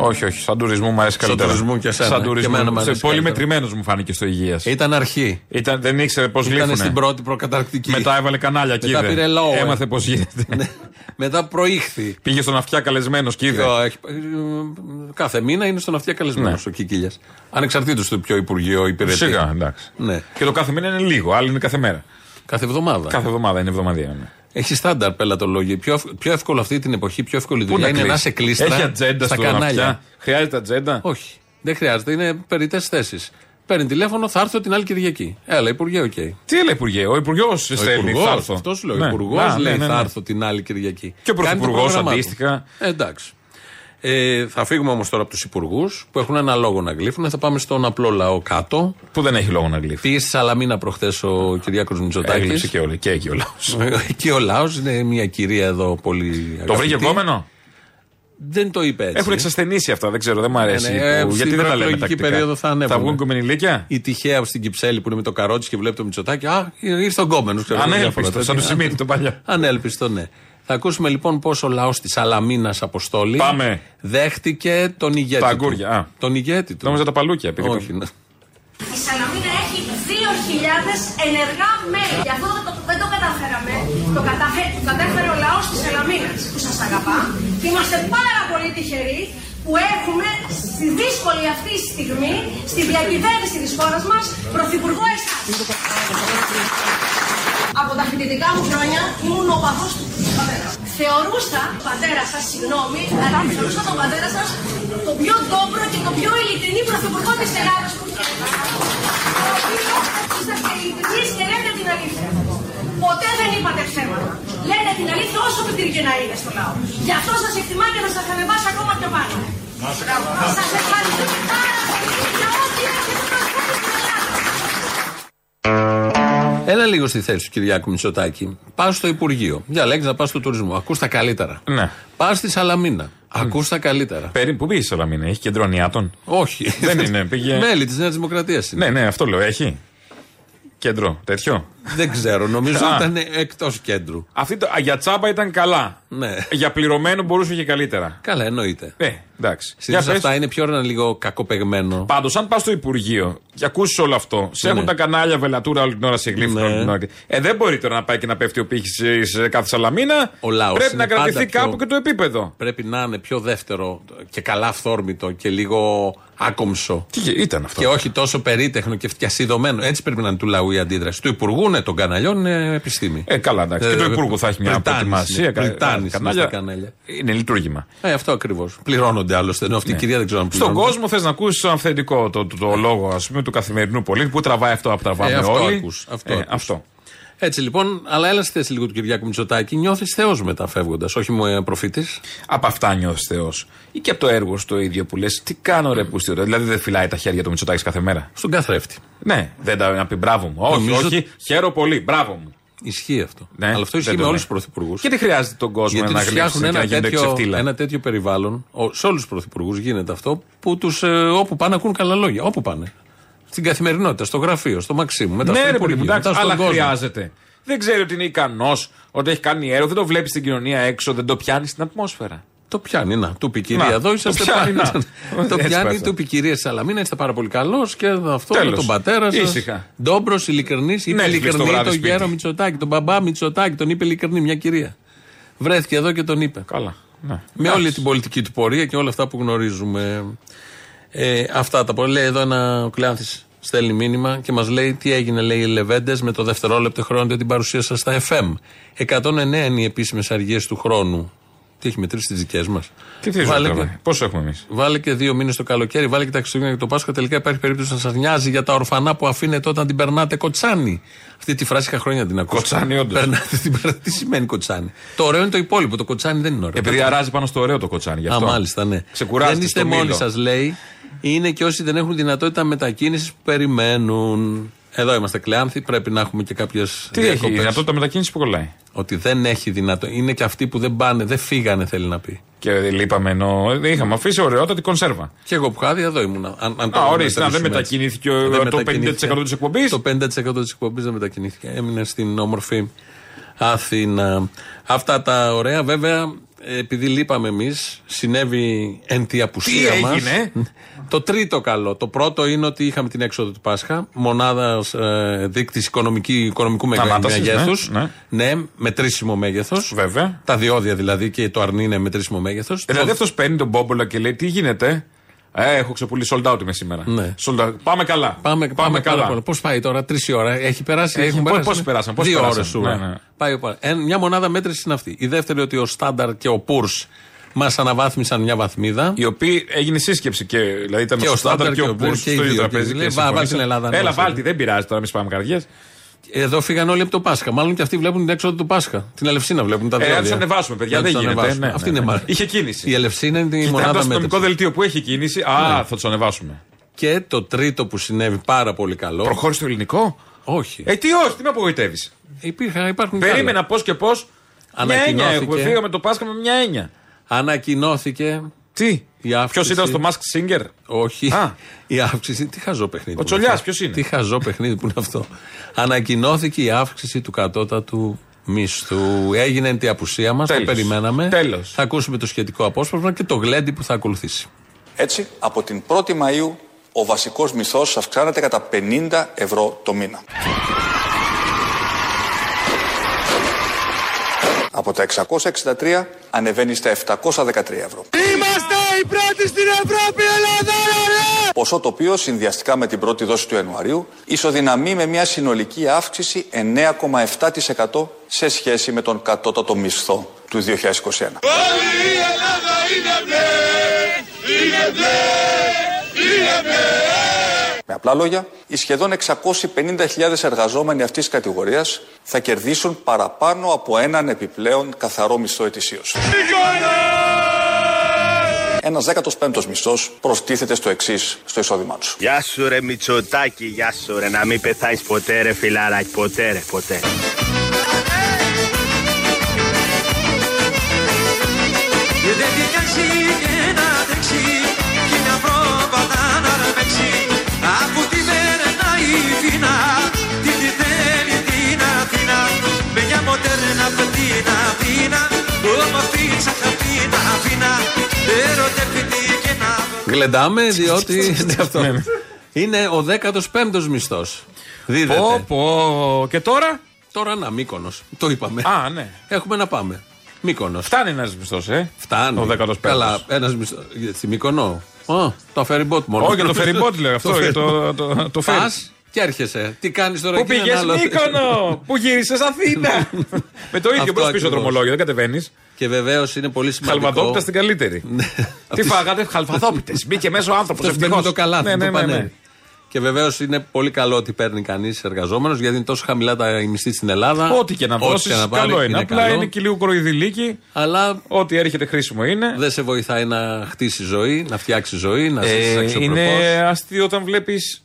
Όχι, όχι. Σαν τουρισμό μου αρέσει Σαν καλύτερα. τουρισμό και εσένα. Σαν Και τουρισμό. εμένα μου σε αρέσει πολύ καλύτερα. μετρημένος μου φάνηκε στο υγείας. Ήταν αρχή. Ήταν, δεν ήξερε πώς Ήταν γλύφουνε. στην πρώτη προκαταρκτική. Μετά έβαλε κανάλια και Μετά είδε. πήρε λόγο. Έμαθε πώς γίνεται. Μετά προήχθη. Πήγε στον Αυτιά καλεσμένος και είδε. Ποιο, έχει- ε, Κάθε μήνα είναι στον Αυτιά καλεσμένος Ναι. ο Κικίλιας. Ανεξαρτήτως του ποιο Υπουργείο υπηρετεί. Σιγά, εντάξει. Ναι. Και το κάθε μήνα είναι λίγο, άλλο είναι κάθε μέρα. Κάθε εβδομάδα. Κάθε εβδομάδα είναι εβδομαδιαία. Ναι. Έχει στάνταρ πελατολόγια. Πιο, ευ- πιο εύκολο αυτή την εποχή, πιο εύκολη Πού δουλειά να είναι να κλείσει. σε κλείστρα Έχει ατζέντα στα στον κανάλια. Αυτιά. Χρειάζεται ατζέντα; Όχι. Δεν χρειάζεται. Είναι περιττές θέσεις. Παίρνει τηλέφωνο, θα έρθω την άλλη Κυριακή. Έλα, Υπουργέ, οκ. Τι λέει Υπουργέ, ο Υπουργός στέλνει, θα έρθω. Αυτός σου λέω. Ναι. Ο Υπουργός Α, λέει ναι, ναι, θα ναι. έρθω την άλλη Κυριακή. Και ο Κάνει το Πρωθυπουργός πρόγραμμά του. αντίστοιχα. Ε, εντάξει. Ε, θα φύγουμε όμως τώρα από τους υπουργούς που έχουν ένα λόγο να γλύφουν. Θα πάμε στον απλό λαό κάτω. Που δεν έχει λόγο να γλύφει. Πήγε στη Σαλαμίνα προχθές ο Κυριάκος Μητσοτάκης. Έγλειψε και, όλοι, και εκεί ο λαός. Εκεί ο λαός είναι μια κυρία εδώ πολύ. Το αγαπητή. βρήκε επόμενο; Δεν το είπε έτσι. Έχουν εξασθενήσει αυτά, δεν ξέρω, δεν μου αρέσει. Ναι, ναι, που- στην γιατί δεν τα λέμε προεκλογική τακτικά. περίοδο θα ανέβουν. Θα βγουν κομμενιλίκια. Η τυχαία στην Κυψέλη που είναι με το καρότσι και βλέπει το Μητσοτάκι. Α, ήρθε ο γκόμενος. Ανέλπιστος, σαν το Σιμίτη το παλιό. Ανέλπιστο, ναι. Θα ακούσουμε λοιπόν πώς ο λαός της Αλαμίνας Αποστόλη Πάμε. δέχτηκε τον ηγέτη. Τα του. αγκούρια, α. Τον ηγέτη του. Νόμιζα τα παλούκια. πήγε το- Όχι, ναι. Η Σαλαμίνα έχει 2.000 ενεργά μέλη. Γι' αυτό το, δεν το καταφέραμε. Το, καταφέ, το κατέφερε ο λαός της Σαλαμίνας που σας αγαπά. Και είμαστε πάρα πολύ τυχεροί που έχουμε στη δύσκολη αυτή στιγμή στη διακυβέρνηση της χώρας μας πρωθυπουργό εσάς. Από τα φοιτητικά μου χρόνια ήμουν ο παθός του πατέρας. Θεωρούσα τον πατέρα σας, συγγνώμη, αλλά θεωρούσα τον πατέρα σας το πιο ντόπρο και το πιο ειλικρινή πρωθυπουργό της Ελλάδας που είχε. Ο οποίος είσαστε ειλικρινείς και λέτε την αλήθεια. Ποτέ δεν είπατε ψέματα. Λέτε την αλήθεια όσο πιτήρι και να είναι στο λαό. Γι' αυτό σας εκτιμά και θα σας ανεβάσει ακόμα πιο πάνω. Σας ευχαριστούμε πάρα πολύ για ό,τι έχετε προσφέρει στην Ελλάδα. Έλα λίγο στη θέση του Κυριάκου Μητσοτάκη. Πας στο Υπουργείο. Διαλέγει να πας στο τουρισμό. Ακούς τα καλύτερα. Ναι. Πας στη Σαλαμίνα. Ακούς τα καλύτερα. Περίπου, πού πήγες η Σαλαμίνα, έχει κέντρο ανιάτων; Όχι. Δεν είναι, πήγε. Μέλη της Νέας Δημοκρατίας είναι. Ναι, ναι, αυτό λέω, έχει. Κέντρο, τέτοιο; Δεν ξέρω. Νομίζω Α. ήταν εκτός κέντρου. Αυτή το, α, για τσάμπα ήταν καλά. Ναι. Για πληρωμένο μπορούσε και καλύτερα. Καλά, εννοείται. Ε, εντάξει. Συνήθως Για πες. αυτά είναι πιο ένα λίγο κακοπεγμένο. Πάντως, αν πας στο Υπουργείο και ακούσεις όλο αυτό, σε έχουν Ναι. τα κανάλια βελατούρα όλη την ώρα σε γλύφουν. Ναι. όλη την ώρα. Ε, δεν μπορεί τώρα να πάει και να πέφτει ο πύχης σε κάθε σαλαμίνα. Ο λαός Πρέπει είναι να κρατηθεί πάντα πιο- κάπου και το επίπεδο. Πρέπει να είναι πιο δεύτερο και καλά αυθόρμητο και λίγο άκομψο. Τι ήταν αυτό; Και όχι τόσο περίτεχνο και φτιασιδωμένο. Έτσι πρέπει να είναι του λαού η αντίδραση. Του Υπουργού, ναι, των καναλιών είναι επιστήμη. Ε, καλά, εντάξει. και το Υπουργού θα έχει μια Πριτάνης προετοιμασία. είναι, κα- Πριτάνης είναι κανάλια. στα κανάλια. Είναι λειτουργήμα. Ε, αυτό ακριβώς. Πληρώνονται άλλωστε. Ενώ αυτή η κυρία δεν ξέρω αν Ναι. Στον πληρώνονται. κόσμο θες να ακούσεις το αυθεντικό το, το, το λόγο ας πούμε, του καθημερινού πολίτη που τραβάει αυτό που τραβάμε Ε, αυτό όλοι. ακούς, αυτό Ε, ακούς. αυτό. Έτσι λοιπόν, αλλά έλα στη θέση λίγο του Κυριάκου Μητσοτάκη. Νιώθεις Θεός μετά φεύγοντας, όχι μου ε, προφήτης; Από αυτά νιώθεις Θεός. Ή και από το έργο στο ίδιο που λες, τι κάνω ρε που Δηλαδή δεν φυλάει τα χέρια του Μητσοτάκης κάθε μέρα. Στον καθρέφτη. Ναι, δεν τα να πει μπράβο μου. Όχι, Νομίζω- όχι, χαίρομαι πολύ, μπράβο μου. Ισχύει αυτό. Ναι, αλλά αυτό δεν ισχύει το με όλους λέει. τους πρωθυπουργούς. Γιατί χρειάζεται τον κόσμο Γιατί να τους γλύψει φτιάχνουν και να ένα γίνεται τέτοιο, ξεφτύλα. ένα τέτοιο περιβάλλον. Ο, σε όλους τους πρωθυπουργούς γίνεται αυτό. Που τους, ε, όπου πάνε ακούν καλά λόγια. Όπου πάνε. Στην καθημερινότητα, στο γραφείο, στο Μαξίμου. Μετά ναι, στο ρε παιδί μου, Υπουργείο, εντάξει, μετά στον αλλά κόσμο. χρειάζεται. Δεν ξέρει ότι είναι ικανός, ότι έχει κάνει έργο, δεν το βλέπεις στην κοινωνία έξω, δεν το πιάνεις στην ατμόσφαιρα. Το πιάνει, να. Του πει κυρία Να, εδώ, το είσαστε πιάνει, πάρα- να. Το Έτσι πιάνει, πέφτει. του πει κυρία Σαλαμίνα, είστε πάρα πολύ καλός και αυτό με Τέλος. τον πατέρα σας. Ήσυχα. Ντόμπρος, ειλικρινής, είπε Netflix το ειλικρινή βράδυ τον σπίτι. γέρο Μητσοτάκη, τον μπαμπά Μητσοτάκη, τον είπε ειλικρινή μια κυρία. Βρέθηκε εδώ και τον είπε. Καλά. Ναι. Με όλη την πολιτική του πορεία και όλα αυτά που γνωρίζουμε. Ε, αυτά τα πολλά. Λέει εδώ ένα ο Κλεάνθης στέλνει μήνυμα και μας λέει τι έγινε, λέει οι Λεβέντες με το δευτερόλεπτο χρόνο για την παρουσία σα στα FM. 109 είναι οι επίσημες αργίες του χρόνου. Τι έχει μετρήσει τις δικές μας. Τι θες Βάλε τώρα, και- Πόσο έχουμε εμείς; Βάλε και δύο μήνες το καλοκαίρι, βάλε και τα Χριστούγεννα και το Πάσχα. Τελικά υπάρχει περίπτωση να σας νοιάζει για τα ορφανά που αφήνετε όταν την περνάτε κοτσάνι. Αυτή τη φράση είχα χρόνια να την ακούω. Κοτσάνι, όντως. Περνάτε την περνάτε. Τι σημαίνει κοτσάνι; Το ωραίο είναι το υπόλοιπο. Το κοτσάνι δεν είναι ωραίο. Επειδή αράζει πάνω στο ωραίο το κοτσάνι. Γι' Α, αυτό. μάλιστα, ναι. Ξεκουράζεται δεν είστε στο μόνοι μήλο. σας, λέει. Είναι και όσοι δεν έχουν δυνατότητα μετακίνησης που περιμένουν. Εδώ είμαστε κλεάνθοι, πρέπει να έχουμε και κάποιες. Τι έχει, η δυνατότητα μετακίνησης που κολλάει; Ότι δεν έχει δυνατότητα. Είναι και αυτοί που δεν πάνε, δεν φύγανε, θέλει να πει. Και λείπαμε ενώ δεν είχαμε αφήσει ωραιότατη κονσέρβα. Και εγώ που είχα δει, εδώ ήμουνα. Αν, αν το Α, ορίστε, να δεν μετρήσουμε μετακινήθηκε έτσι. ο- Δεν το μετακινήθηκε. 50% της εκπομπής; Το 50% της εκπομπής δεν μετακινήθηκε. Έμεινε στην όμορφη Αθήνα. Αυτά τα ωραία, βέβαια, επειδή λείπαμε εμείς, συνέβη εν τη απουσία Τι μας. έγινε; Το τρίτο καλό. Το πρώτο είναι ότι είχαμε την έξοδο του Πάσχα, μονάδας ε, δείκτης οικονομικού Ανάτασης, μεγέθους. ναι, Ναι, μετρήσιμο μέγεθος. Βέβαια. Τα διόδια δηλαδή και το αρνί είναι μετρήσιμο μέγεθος. Δηλαδή αυτός παίρνει τον Μπόμπολα και λέει: Τι γίνεται. Ε, έχω ξεπουλήσει sold out είμαι σήμερα. Ναι. Sold out. Πάμε καλά. Πάμε, πάμε, καλά. Πώς πάει τώρα, τρει η ώρα, έχει περάσει. Έχει, έχουν πώς- περάσει. πώς περάσαν, πώς Δύο περάσαν. ώρες σου. Ναι, ναι. Πάει, πάει. Ε, μια μονάδα μέτρηση είναι αυτή. Η δεύτερη ότι ο Στάνταρ και ο Πούρς μας αναβάθμισαν μια βαθμίδα. Η οποία έγινε σύσκεψη και δηλαδή ήταν Και ο ο Στάνταρ Στάνταρ και και ο ο Μπούρ Μπούρς και οι στο ίδιο δύο. τραπέζι. Και και λέει, «Βά, βάλ την συμφωνήσαν. Ελλάδα να Έλα, μας βάλτε, δεν πειράζει τώρα, εμεί πάμε καρδιές. Εδώ φύγαν όλοι από το Πάσχα. Μάλλον και αυτοί βλέπουν την έξοδο του Πάσχα. Την Ελευσίνα βλέπουν τα Ε, δύο. να του ανεβάσουμε, παιδιά. Δεν γίνεται. Ναι, Αυτή ναι, είναι ναι. μάλλον. Είχε κίνηση. Η Ελευσίνα είναι η Κοιτάμε μονάδα το αστυνομικό μέτρησης. δελτίο που έχει κίνηση. Α, Ναι. θα τους ανεβάσουμε. Και το τρίτο που συνέβη πάρα πολύ καλό. Προχώρησε το ελληνικό; Όχι. Ε, τι όχι, τι με απογοητεύεις. Υπήρχαν, υπάρχουν και Περίμενα άλλα. πώς και πώς. Μια έννοια Ανακοινώθηκε. έχουμε. Φύγαμε το Πάσχα με μια έννοια. Ανακοινώθηκε Τι, η ποιος αύξηση. ήταν στο Mask Singer; Όχι. Α. Η αύξηση. Τι χαζό παιχνίδι. Ο που είναι Τσολιάς, αυτό. ποιος είναι; Τι χαζό παιχνίδι που είναι αυτό. Ανακοινώθηκε η αύξηση του κατώτατου μισθού. Έγινε την απουσία μας. Το Τέλος. περιμέναμε. Τέλος. Θα ακούσουμε το σχετικό απόσπασμα και το γλέντι που θα ακολουθήσει. Έτσι, από την 1η Μαΐου ο βασικός μισθός αυξάνεται κατά 50 ευρώ το μήνα. Από τα 663 ανεβαίνει στα 713 ευρώ. Είμαστε οι πρώτοι στην Ευρώπη, Ελλάδα, ρε! Ποσό το οποίο συνδυαστικά με την πρώτη δόση του Ιανουαρίου ισοδυναμεί με μια συνολική αύξηση 9,7% σε σχέση με τον κατώτατο μισθό του 2021. Όλη η Ελλάδα είναι μπλε, είναι μπλε, είναι μπλε. Με απλά λόγια, οι σχεδόν 650.000 εργαζόμενοι αυτής της κατηγορίας θα κερδίσουν παραπάνω από έναν επιπλέον καθαρό μισθό ετησίως. Ένας 15ος μισθός προστίθεται στο εξής στο εισόδημά τους. Γεια σου ρε Μητσοτάκη, γεια σου ρε, να μην πεθάνεις ποτέ ρε φιλαράκι, ποτέ ρε, ποτέ. Δεν την Γλεντάμε διότι είναι αυτό. Είναι ο 15ος μισθός. Δίδεται. Πω, πω. Και τώρα; Τώρα να, Μύκονο. Το είπαμε. Α, ναι. Έχουμε να πάμε. Μύκονο. Φτάνει ένας μισθός, ε; Φτάνει. Ο 15ος. Καλά, ένας μισθός. Στη Μύκονο. Ω, το ferry boat μόνο. Όχι, το ferry boat λέω αυτό. για το, το, το ferry. Πας και έρχεσαι. Τι κάνεις τώρα Πού εκεί, είναι πήγες άλλο. Μύκονο! Πού γύρισες Αθήνα! Με το ίδιο Αυτό μπρος πίσω ακριβώς. δρομολόγιο, δεν κατεβαίνεις. Και βεβαίως είναι πολύ σημαντικό. Χαλβαδόπιτα στην καλύτερη. Τι φάγατε, χαλβαδόπιτε. Μπήκε μέσα ο άνθρωπος. Το φτιάχνει το καλάθι, Ναι, το ναι, ναι, πανέρι. ναι. Και βεβαίως είναι πολύ καλό ότι παίρνει κανείς εργαζόμενος γιατί είναι τόσο χαμηλά τα οι μισθοί στην Ελλάδα. Ό,τι και να δώσεις, πάρει, καλό είναι. Απλά καλό. είναι και λίγο κοροϊδηλίκι. Αλλά Ό,τι έρχεται χρήσιμο είναι. δεν σε βοηθάει να χτίσει ζωή, να φτιάξει ζωή, να ζήσεις Ε, αξιοπρεπώς. είναι αστείο όταν βλέπεις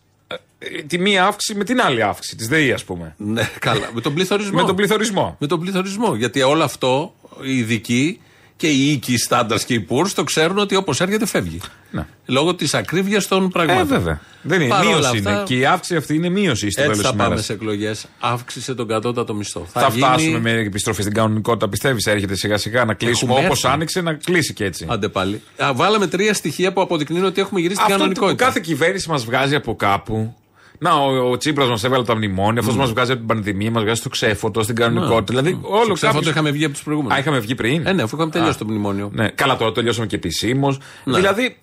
τη μία αύξηση με την άλλη αύξηση της ΔΕΗ, ας πούμε. Ναι, καλά. Με τον πληθωρισμό. Με τον πληθωρισμό. Με τον πληθωρισμό. Γιατί όλο αυτό οι ειδικοί Και οι οίκοι, οι στάνταρς και οι πούρ το ξέρουν ότι όπως έρχεται φεύγει. Ναι. Λόγω της ακρίβειας των πραγμάτων. Ε, βέβαια. Δεν είναι. Παρ' όλα Μείωση αυτά, είναι. Και η αύξηση αυτή είναι μείωση στο Έτσι τέλο θα τη πάμε μέρα. σε εκλογές. Αύξησε τον κατώτατο μισθό. Θα, γίνει- φτάσουμε με επιστροφή στην κανονικότητα, πιστεύεις, έρχεται σιγά σιγά να κλείσουμε Έχουμε όπως έρθει. άνοιξε, να κλείσει και έτσι. Άντε πάλι. Α, βάλαμε τρία στοιχεία που αποδεικνύουν ότι έχουμε γυρίσει στην Αυτό που κανονικότητα. κάθε κυβέρνηση μας βγάζει από κάπου. Να, ο, ο Τσίπρας μας έβαλε τα μνημόνια, αυτός μας βγάζει από την πανδημία, μας βγάζει στο ξέφωτο, στην κανονικότητα. Δηλαδή, όλο Στο ξέφωτο κάποιος- είχαμε βγει από τους προηγούμενους. Α, είχαμε βγει πριν. Ε, ναι, αφού είχαμε τελειώσει Α. το μνημόνιο. Ναι, καλά, τώρα τελειώσαμε και επισήμω. Ναι. Δηλαδή,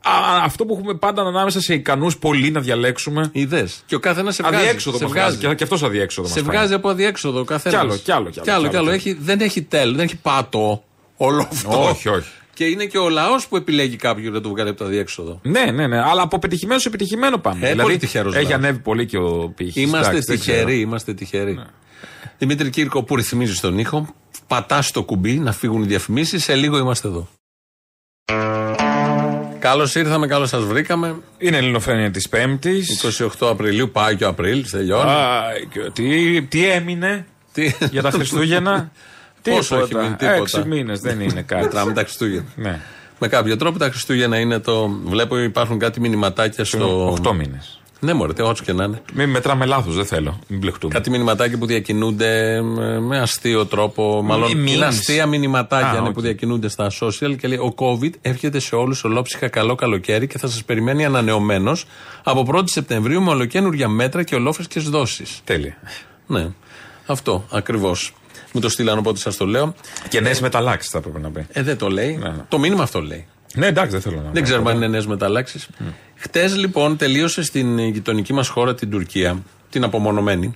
α, αυτό που έχουμε πάντα ανάμεσα σε ικανούς πολλοί να διαλέξουμε. Είδε. Και ο καθένας σε βγάζει. Αδιέξοδο σε μας βγάζει. βγάζει. Και, και αυτός αδιέξοδο Σε μας φάει. βγάζει από αδιέξοδο ο καθένας. Κι άλλο, κι άλλο, κι άλλο, Κι άλλο, κι κι άλλο. άλλο. Έχει, δεν έχει τέλο, δεν έχει πάτο όλο αυτό. Όχι, όχι. Και είναι και ο λαός που επιλέγει κάποιον να το βγάλει από το αδιέξοδο. Ναι, ναι, ναι. Αλλά από πετυχημένο σε επιτυχημένο πάμε. Ε, πολύ τυχερός έχει λαός. ανέβει πολύ και ο πύχη. Είμαστε τυχεροί, είμαστε τυχεροί. Δημήτρη Κύρκο που ρυθμίζεις τον ήχο, πατάς το κουμπί να φύγουν οι διαφημίσεις. Σε λίγο είμαστε εδώ. Καλώς ήρθαμε, καλώς σας βρήκαμε. Είναι ελληνοφρένεια της Πέμπτης. 28 Απριλίου, πάει και ο Απρίλη, τελειώνει. τι, τι έμεινε Τι- για τα Χριστούγεννα; Πόσο έχει μείνει, τίποτα. Έξι μήνες δεν είναι κάτι. Μετράμε τα Χριστούγεννα. ναι. Με κάποιο τρόπο τα Χριστούγεννα είναι το. Βλέπω υπάρχουν κάτι μηνυματάκια στο. 8 μήνες. Ναι, μωρέ, τε, όσο και να είναι. Μην μετράμε λάθος, δεν θέλω. Μην μπλεχτούμε. Κάτι μηνυματάκια που διακινούνται με, με αστείο τρόπο. Μάλλον memes. είναι αστεία μηνυματάκια Α, ναι, οκ. που διακινούνται στα social και λέει: Ο COVID έρχεται σε όλους ολόψυχα καλό καλοκαίρι και θα σας περιμένει ανανεωμένος από 1η Σεπτεμβρίου με ολοκένουργια μέτρα και ολόφρεσκες δόσεις. Τέλεια. Ναι, αυτό ακριβώς. Μου το στείλαν οπότε σας το λέω. Και νέες μεταλλάξεις θα έπρεπε να πει. Ε, δεν το λέει. Ναι, ναι. Το μήνυμα αυτό λέει. Ναι, εντάξει, δεν θέλω να Δεν ξέρουμε αν είναι νέες μεταλλάξεις. Χτες λοιπόν τελείωσε στην γειτονική μας χώρα, την Τουρκία, την απομονωμένη.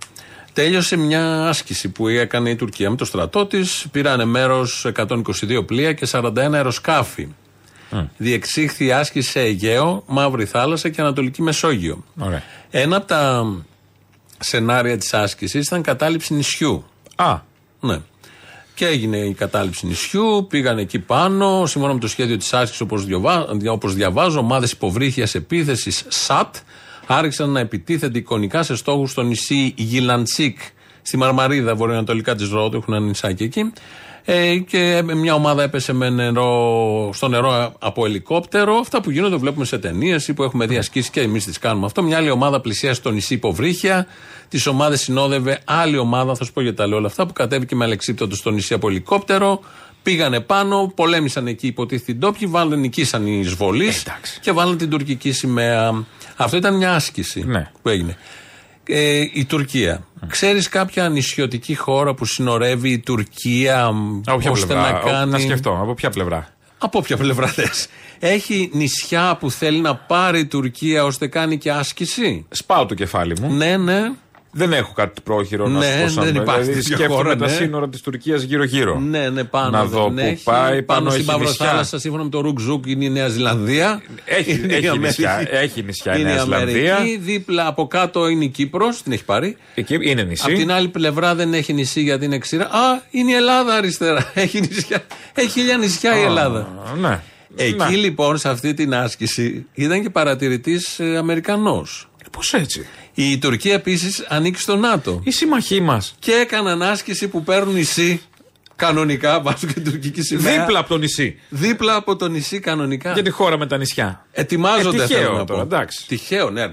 Τέλειωσε μια άσκηση που έκανε η Τουρκία με το στρατό της. Πήρανε μέρος 122 πλοία και 41 αεροσκάφη. Διεξήχθη η άσκηση σε Αιγαίο, Μαύρη Θάλασσα και Ανατολική Μεσόγειο. Ωραία. Ένα από τα σενάρια της άσκησης ήταν κατάληψη νησιού. Α. Ναι. Και έγινε η κατάληψη νησιού, πήγαν εκεί πάνω, σύμφωνα με το σχέδιο της άσκησης, όπως όπως διαβάζω, ομάδες υποβρύχιας επίθεσης ΣΑΤ άρχισαν να επιτίθενται εικονικά σε στόχους στο νησί Γιλαντσίκ, στη Μαρμαρίδα, βορειοανατολικά της Ρόδου, έχουν ένα νησάκι εκεί. Ε, και μια ομάδα έπεσε με νερό, στο νερό από ελικόπτερο. Αυτά που γίνονται βλέπουμε σε ταινίες ή που έχουμε δει ασκήσεις και εμείς τις κάνουμε αυτό. Μια άλλη ομάδα πλησίασε στο νησί Υποβρύχια. Τις ομάδες συνόδευε άλλη ομάδα, θα σου πω γιατί τα λέω όλα αυτά, που κατέβηκε με αλεξίπτωτο στο νησί από ελικόπτερο. Πήγανε πάνω, πολέμησαν εκεί υποτίθεται οι ντόπιοι, βάλανε, νικήσαν οι εισβολείς και βάλανε την τουρκική σημαία. Αυτό ήταν μια άσκηση Ναι. που έγινε. Ε, η Τουρκία. Ξέρεις κάποια νησιωτική χώρα που συνορεύει η Τουρκία Από ποια ώστε πλευρά. να Ο- κάνει; Να σκεφτώ, από ποια πλευρά; Από ποια πλευρά θες. Έχει νησιά που θέλει να πάρει η Τουρκία ώστε κάνει και άσκηση; Σπάω το κεφάλι μου. Ναι, ναι. Δεν έχω κάτι πρόχειρο να Ναι, σου πω σαν δεν υπάρχει δηλαδή, τέτοια σκέφτομαι χώρα, τα ναι. σύνορα της Τουρκίας γύρω-γύρω. Ναι, ναι, πάνω. Να δεν δω που έχει. πάει, πάνω στην έχει Παύρο νησιά. Θάλασσα, σύμφωνα με το Ρουκζούκ, είναι η Νέα Ζηλανδία. Έχει- Είναι η έχει Αμερική. νησιά, έχει νησιά η Είναι Νέα Ζηλανδία. Αμερική, δίπλα από κάτω είναι η Κύπρος, την έχει πάρει. Εκεί είναι νησί. Από την άλλη πλευρά δεν έχει νησί γιατί είναι ξηρά. Α, είναι η Ελλάδα αριστερά. Έχει, νησιά. έχει χίλια νησιά η Ελλάδα. Α, Ναι. Εκεί Ναι. λοιπόν σε αυτή την άσκηση ήταν και παρατηρητής ε, Αμερικανός. Πώς έτσι; Η Τουρκία επίσης ανήκει στο ΝΑΤΟ. Οι συμμαχοί μας. Και έκαναν άσκηση που παίρνουν νησί. Κανονικά, βάζουν και την τουρκική σημαία. Δίπλα από το νησί. Δίπλα από το νησί κανονικά. Για τη χώρα με τα νησιά. Ετοιμάζονται Ε, τυχαίο θέλω να τώρα, πω. εντάξει. Τυχαίο, ναι.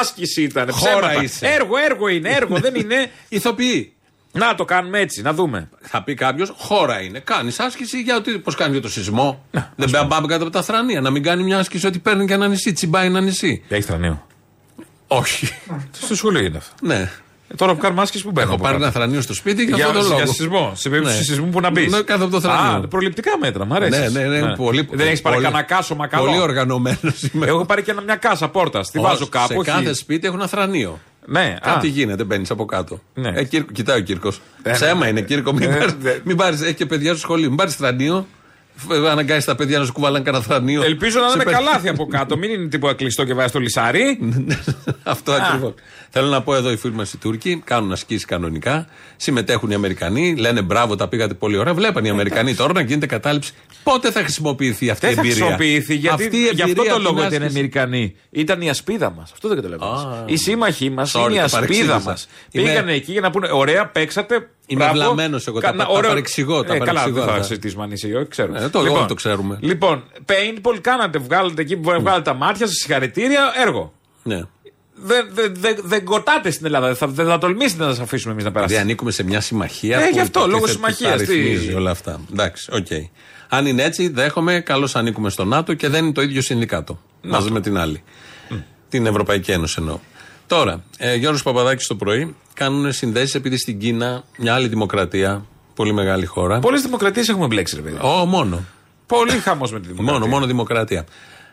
Άσκηση ήταν. Χώρα Ψέματα. είσαι. Έργο, έργο είναι. Έργο δεν είναι. Ηθοποιοί. Να το κάνουμε έτσι, να δούμε. Θα πει κάποιος, χώρα είναι. Κάνεις άσκηση για ότι. Πώς κάνει για το σεισμό. Δεν πρέπει να πάμε κάτω από τα θρανία. Να μην κάνει μια άσκηση ότι παίρνει και ένα νησί, τσιμπάει ένα νησί. Έχει θρανίο. Όχι. Στο σχολείο είναι αυτό. ναι. Ε, τώρα που κάνουμε άσκηση που μπαίνω. Έχω από πάρει κάτω. ένα θρανίο στο σπίτι και Για, αυτό το λόγο. για σεισμό. Σε περίπτωση Ναι. σεισμού που να μπεις. Ναι, κάτω από το θρανίο. Α, προληπτικά μέτρα, μ' αρέσει. Ναι, ναι, ναι. Πολύ, Δεν έχεις πάρει πολύ- κανένα κάσωμα καλό. Πολύ οργανωμένος είμαι. Έχω πάρει και ένα- μια κάσα πόρτα. Τη Όχι, βάζω κάπου. Σε όχι. κάθε σπίτι έχουν ένα θρανίο. Ναι, Κάτι α. γίνεται, μπαίνεις από κάτω. Ναι. Ε, Κύρκο- κοιτάει ο Κύρκος. Ε, Ψέμα ναι. είναι, Κύρκο. Μην Ε, πάρεις- δε- Μην πάρει, έχει και παιδιά στο σχολείο. Μην πάρεις θρανίο. Φ- Αναγκάζει τα παιδιά να σου κουβαλάνε κανένα θρανίο. Ελπίζω να Σε είναι με πε- καλάθι από κάτω. Μην είναι τίποτα κλειστό και βάζει το λισάρι. Αυτό ακριβώς. Θέλω να πω εδώ οι φίλοι μας οι Τούρκοι κάνουν ασκήσεις κανονικά. Συμμετέχουν οι Αμερικανοί. Λένε μπράβο, τα πήγατε πολύ ωραία. Βλέπαν οι Αμερικανοί τώρα να γίνεται κατάληψη. Πότε θα χρησιμοποιηθεί αυτή η Δεν θα εμπειρία; χρησιμοποιηθεί γιατί Αυτή η γι' αυτό εμπειρία το από λόγο την ήταν άσκηση. Αμερικανοί. Ήταν η ασπίδα μας. Αυτό δεν καταλαβαίνω. Α. Οι σύμμαχοί μας Sorry, είναι η το ασπίδα παρεξήγησα. μας. Είμαι- Πήγανε εκεί για να πούνε: Ωραία, παίξατε, Είμαι Μπράβο. βλαμμένος εγώ. Τα, Κανα- τα ωραίο- παρεξηγώ. Τα Ε, καλά, παρεξηγώ δεν θα αυτά. συζητήσουμε αν είσαι όχι, ξέρουμε. Ε, το- όλοι το ξέρουμε. Λοιπόν, paintball κάνατε, βγάλετε εκεί που βγάλετε τα μάτια σας, συγχαρητήρια, έργο. Ναι. Δεν δεν δεν δεν κοτάτε στην Ελλάδα. Δεν θα, δεν θα τολμήσετε να σας αφήσουμε εμείς να Δηλαδή περάσετε. ανήκουμε σε μια συμμαχία. Ε, που γι' αυτό, λόγω υποτίθεται ότι συμμαχίας, τα τι- ρυθμίζει όλα αυτά. Εντάξει, οκ. Αν είναι έτσι, δέχομαι. Καλώς ανήκουμε στο ΝΑΤΟ και δεν είναι το ίδιο συνδικάτο. Μαζί με την άλλη. Την Ευρωπαϊκή Ένωση εννοώ. Τώρα, ε, Γιώργος Παπαδάκης το πρωί κάνουν συνδέσεις επειδή στην Κίνα, μια άλλη δημοκρατία, πολύ μεγάλη χώρα. Πολλές δημοκρατίες έχουμε μπλέξει, ρε παιδί. Ω, μόνο. Πολύ χαμός με τη δημοκρατία. Μόνο, μόνο δημοκρατία.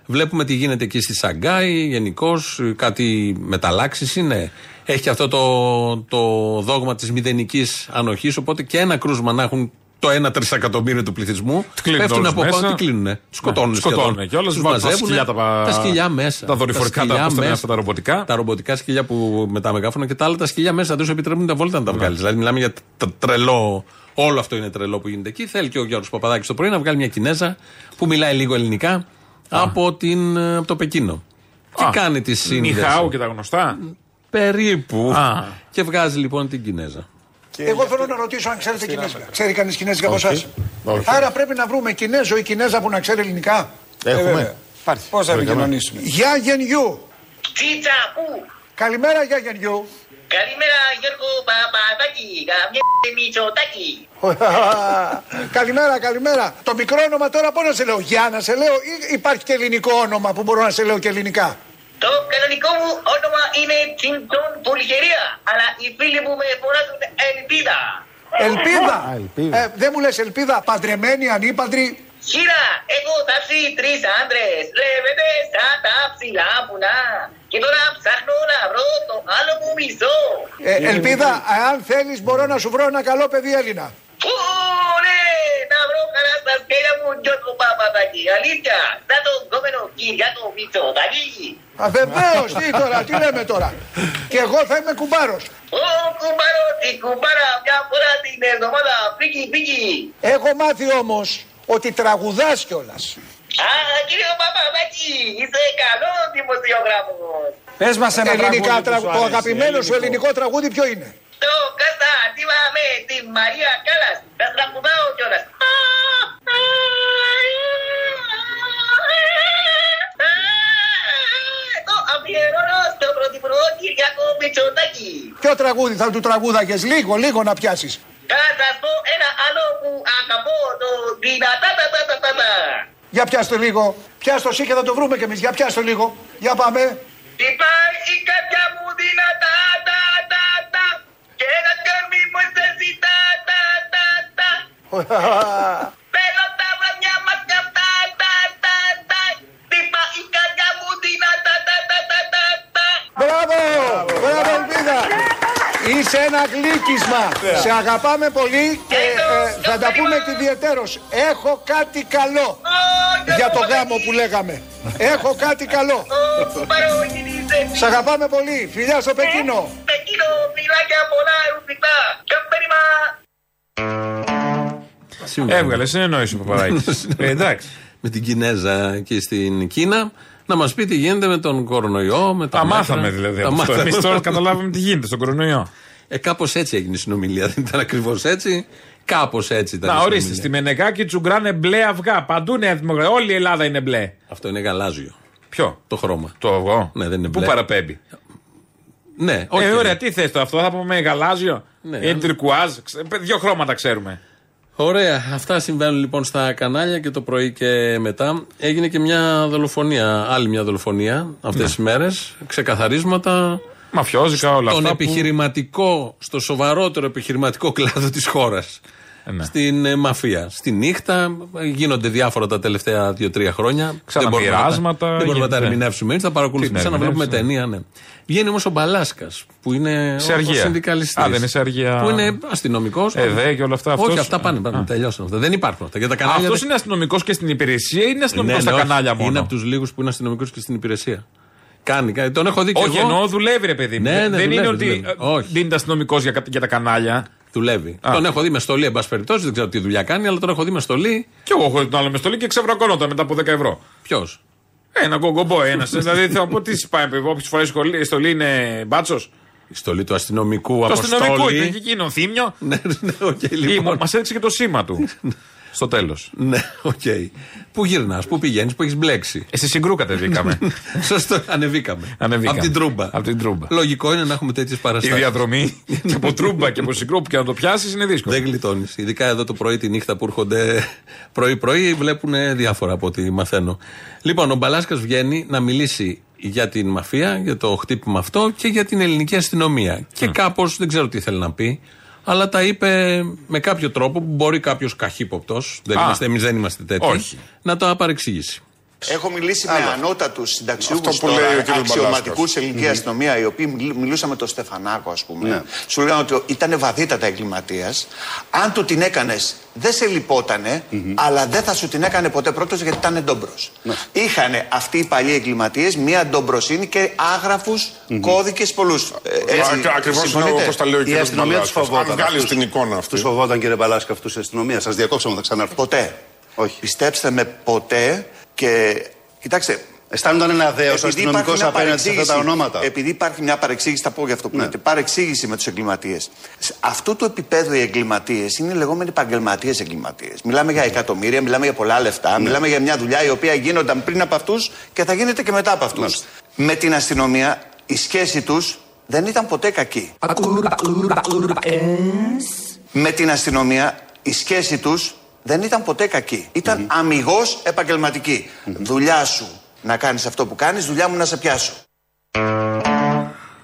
Βλέπουμε τι γίνεται εκεί στη Σαγκάη, γενικώς κάτι μεταλλάξεις είναι. Έχει και αυτό το, το δόγμα της μηδενικής ανοχής. Οπότε και ένα κρούσμα να έχουν το 1 τρισεκατομμύριο του πληθυσμού. κλείνουν Πέφτουν όλους από μέσα. πάνω, τι κλείνουνε; Τους σκοτώνουν. Ναι, σκοτώνουν και όλους, Τους βάζουν τα μαζεύουν. σκυλιά τα- τα σκυλιά μέσα. τα δορυφορικά, τα- σκυλιά πώς τα λένε μέσα. αυτά, τα ρομποτικά. Τα ρομποτικά σκυλιά που με τα μεγάφωνα και τα άλλα τα σκυλιά μέσα. Δεν του επιτρέπουν τα βόλτα να τα Ναι. βγάλεις. Δηλαδή μιλάμε για τ- τρελό. Όλο αυτό είναι τρελό που γίνεται εκεί. Θέλει και ο Γιώργος Παπαδάκης το πρωί να βγάλει μια Κινέζα που μιλάει λίγο ελληνικά από, την, ε, από το Πεκίνο. Και Α, κάνει τη σύνδεση. Νιχάου και τα γνωστά. Περίπου. Α. Και βγάζει λοιπόν την Κινέζα. Εγώ θέλω να ρωτήσω αν ξέρετε Κινέζικα. Ξέρει κανείς Κινέζικα από Όχι. εσάς; Όχι. Άρα πρέπει να βρούμε Κινέζο ή Κινέζα που να ξέρει ελληνικά; Έχουμε. Πώς θα επικοινωνήσουμε. Γεια γενιού. Τσίτσα, πού; Καλημέρα, γεια γενιού. Καλημέρα Γιώργο Παπαδάκη, καμιά Μητσοτάκη. καλημέρα, καλημέρα. Το μικρό όνομα τώρα πώς να σε λέω, Γεια να σε λέω, ή υπάρχει και ελληνικό όνομα που μπορώ να σε λέω και ελληνικά; Το κανονικό μου όνομα είναι Τσιντών Πουλχερία, αλλά οι φίλοι μου με φωνάζουν Ελπίδα. Ελπίδα. Ε, δεν μου λες ελπίδα, παντρεμένη, ανήπαντρη. Χείρα, έχω τάψει τρεις άντρες, λέμε σαν τα ψηλά πουλά. Και τώρα ψάχνω να βρω το άλλο μου μισό. Ε, ελπίδα, αν θέλεις, μπορώ να σου βρω ένα καλό παιδί Έλληνα. Ω, ναι, να βρω χαρά στα σκέλια μου Γιώργο Παπαδάκη. Αλήθεια, σαν τον κόμενο Κυριάκο Μητσοτάκη. Α, βεβαίως, τι τώρα, τι λέμε τώρα. Και εγώ θα είμαι κουμπάρος. Ω, κουμπάρο, την κουμπάρα μια φορά την εβδομάδα. Πίκι, πίκι. Έχω μάθει όμως ότι τραγουδάς κιόλας. Α, κύριο Παπαδάκη, είσαι καλός δημοσιογράφος. Πες μας ένα ελληνικά τραγούδι που σου τραγούδι. Το άρεσε, αγαπημένος σου ελληνικό. ελληνικό τραγούδι ποιο είναι; Το Κάστα Αντίβα με τη Μαρία Κάλλας. Θα τραγουδάω κιόλας. Το αφιερώνω στο πρωθυπουργό Κυριάκο Μητσοτάκη. Ποιο τραγούδι θα του τραγούδαγες, λίγο, λίγο να πιάσεις. Θα σας πω ένα άλλο που αγαπώ, το δυνατά τα τα τα τα τα. Για πιάστε λίγο. Πιάστο εσύ και θα το βρούμε κι εμείς. Για πιάστο λίγο. Για πάμε. Υπάρχει η καρδιά μου δυνατά τα τα τα και ένα κορμί μου αισθανθεί τα τα τα τα. Θέλω τα βραδιά μας και αυτά τα τα τα. Τύπα η καρδιά μου δυνατά τα τα τα τα τα. Μπράβο! Μπράβο, Ελπίδα! Είσαι ένα γλύκισμα. Σε αγαπάμε πολύ και ε, θα τα πούμε και ιδιαιτέρως. Έχω κάτι καλό για το γάμο που λέγαμε. Έχω κάτι καλό. Σε αγαπάμε πολύ. Φιλιά στο Πεκίνο. Πεκίνο, φυλάκια πολλά ρουφικτά. Καμπέριμα. Έβγαλες συνεννόηση ο Παπαδάκης. ε, εντάξει. Με την Κινέζα εκεί στην Κίνα να μας πει τι γίνεται με τον κορονοϊό. Με τα Τα μέτρα. μάθαμε δηλαδή. Τα από αυτό. μάθαμε. Εμείς τώρα καταλάβαμε τι γίνεται στον κορονοϊό. Ε, Κάπως έτσι έγινε η συνομιλία. Δεν ήταν ακριβώς έτσι. Κάπως έτσι ήταν. Να η ορίστε, συνομιλία. στη Μενεγάκη τσουγκράνε μπλε αυγά. Παντού Νέα Δημοκρατία. Όλη η Ελλάδα είναι μπλε. Αυτό είναι γαλάζιο. Ποιο; Το χρώμα. Το αυγό; Ναι, δεν είναι Πού μπλε. παραπέμπει; Ναι, όχι. Ε, ωραία, τι θες το αυτό, θα πούμε γαλάζιο; Ναι, ή αν- τυρκουάζ. Ξε- Δύο χρώματα ξέρουμε. Ωραία. Αυτά συμβαίνουν λοιπόν στα κανάλια και το πρωί και μετά. Έγινε και μια δολοφονία, άλλη μια δολοφονία αυτές τις μέρες. Ξεκαθαρίσματα. Μαφιόζικα όλα Στον αυτά. που- επιχειρηματικό, στο σοβαρότερο επιχειρηματικό κλάδο της χώρας. ναι. Στην ε, μαφία. Στη νύχτα ε, γίνονται διάφορα τα τελευταία δύο-τρία χρόνια. Ξαναπειράσματα, Δεν μπορούμε να τα γίνεται. ερμηνεύσουμε έτσι, θα παρακολουθούμε Τι σαν να να βλέπουμε ερμηνεύσουμε. ταινία. Ναι. Βγαίνει όμως ο Μπαλάσκας που είναι Σε ο αργία. συνδικαλιστής. Α, δεν είναι σε αργία. Που είναι αστυνομικός. ΕΔΕ και όλα αυτά. Όχι, Αυτός- αυτά πάνε. πάνε τελειώσαν αυτά. Δεν υπάρχουν αυτά. Για τα κανάλια. Αυτός δεν- είναι αστυνομικός και στην υπηρεσία ή είναι αστυνομικός Ναι, στα ναι, όχι. κανάλια μόνο; Είναι από τους λίγους που είναι αστυνομικός και στην υπηρεσία. Κάνει, κάνει. Τον έχω δει και Όχι, εγώ. εννοώ δουλεύει, ρε παιδί μου. Ναι, ναι, δεν δουλεύει, είναι ότι δουλεύει. ε, Όχι. δίνεται αστυνομικό για, κα- για τα κανάλια. Δουλεύει. Α. Τον έχω δει με στολή, εν πάση περιπτώσει. Δεν ξέρω τι δουλειά κάνει, αλλά τον έχω δει με στολή. Κι εγώ έχω δει τον άλλο με στολή και ξεβρακώνονταν μετά από 10 ευρώ. Ποιος; Ένα γκογκομπό, ένας. δηλαδή θα πω τι πάει, όποιο φοράει στολή είναι μπάτσος; Η στολή του αστυνομικού Το αποστόλη. αστυνομικό ήταν και εκείνο, Θύμιο. Ναι, ναι, οκ, λοιπόν. Μας έδειξε και το σήμα του. Στο τέλος. Ναι, οκ. Πού γυρνάς, πού πηγαίνεις, που έχεις μπλέξει. Ε, Στη συγκρού κατεβήκαμε. Σωστό, ανεβήκαμε. Ανεβήκαμε. Από την τρούμπα. Από την τρούμπα. Λογικό είναι να έχουμε τέτοιες Η παραστάσει. διαδρομή και από τρούμπα και από συγκρού που και να το πιάσεις είναι δύσκολο. Δεν γλιτώνεις. Ειδικά εδώ το πρωί, τη νύχτα που έρχονται πρωί-πρωί, βλέπουν διάφορα από ό,τι μαθαίνω. Λοιπόν, ο Μπαλάσκας βγαίνει να μιλήσει για την μαφία, για το χτύπημα αυτό και για την ελληνική αστυνομία. Και κάπως δεν ξέρω τι θέλει να πει, αλλά τα είπε με κάποιο τρόπο που μπορεί κάποιος καχύποπτος, δεν Α. είμαστε, εμείς δεν είμαστε τέτοιοι, Όχι. να το παρεξηγήσει. Έχω μιλήσει με ανώτατους συνταξιούχους Αυτό που λέει ο κύριος αξιωματικούς Μπαλάσκας. σε ελληνική Μμμ. αστυνομία, οι οποίοι μιλ- μιλούσαν με τον Στεφανάκο, ας πούμε. Ναι. Σου λέγανε ότι ήταν βαθύτατα εγκληματίας. Αν του την έκανες, δεν σε λυπότανε, αλλά δεν θα σου την έκανε ποτέ πρώτος γιατί ήταν ντόμπρος. Ναι. Είχαν αυτοί οι παλιοί εγκληματίες μία ντομπροσύνη και άγραφους κώδικες πολλούς. Ακριβώς όπως τα λέει ο Η κύριος αστυνομία τους φοβόταν. Αν βγάλεις αυτούς. την εικόνα αυτή. Τους φοβόταν κύριε Μπαλάσκα αυτούς η αστυνομίας. Σας διακόψαμε, θα ξανάρθω. Ποτέ. Όχι. Πιστέψτε με, ποτέ και. Κοιτάξτε. Αισθάνονταν ένα δέος επειδή αστυνομικός υπάρχει μια απέναντι σε αυτά τα παρεξήγηση- ονόματα. Επειδή υπάρχει μια παρεξήγηση, θα πω για αυτό που λέτε. Παρεξήγηση με τους εγκληματίες. Αυτού του επίπεδου οι εγκληματίες είναι οι λεγόμενοι επαγγελματίες εγκληματίες. Μιλάμε για εκατομμύρια, μιλάμε για πολλά λεφτά, μιλάμε για μια δουλειά η οποία γίνονταν πριν από αυτούς και θα γίνεται και μετά από αυτούς. Με την αστυνομία η σχέση τους δεν ήταν ποτέ κακή. Με την αστυνομία η σχέση τους δεν ήταν ποτέ κακή. Ήταν αμυγός επαγγελματική. Δουλειά σου να κάνεις αυτό που κάνεις, δουλειά μου να σε πιάσω.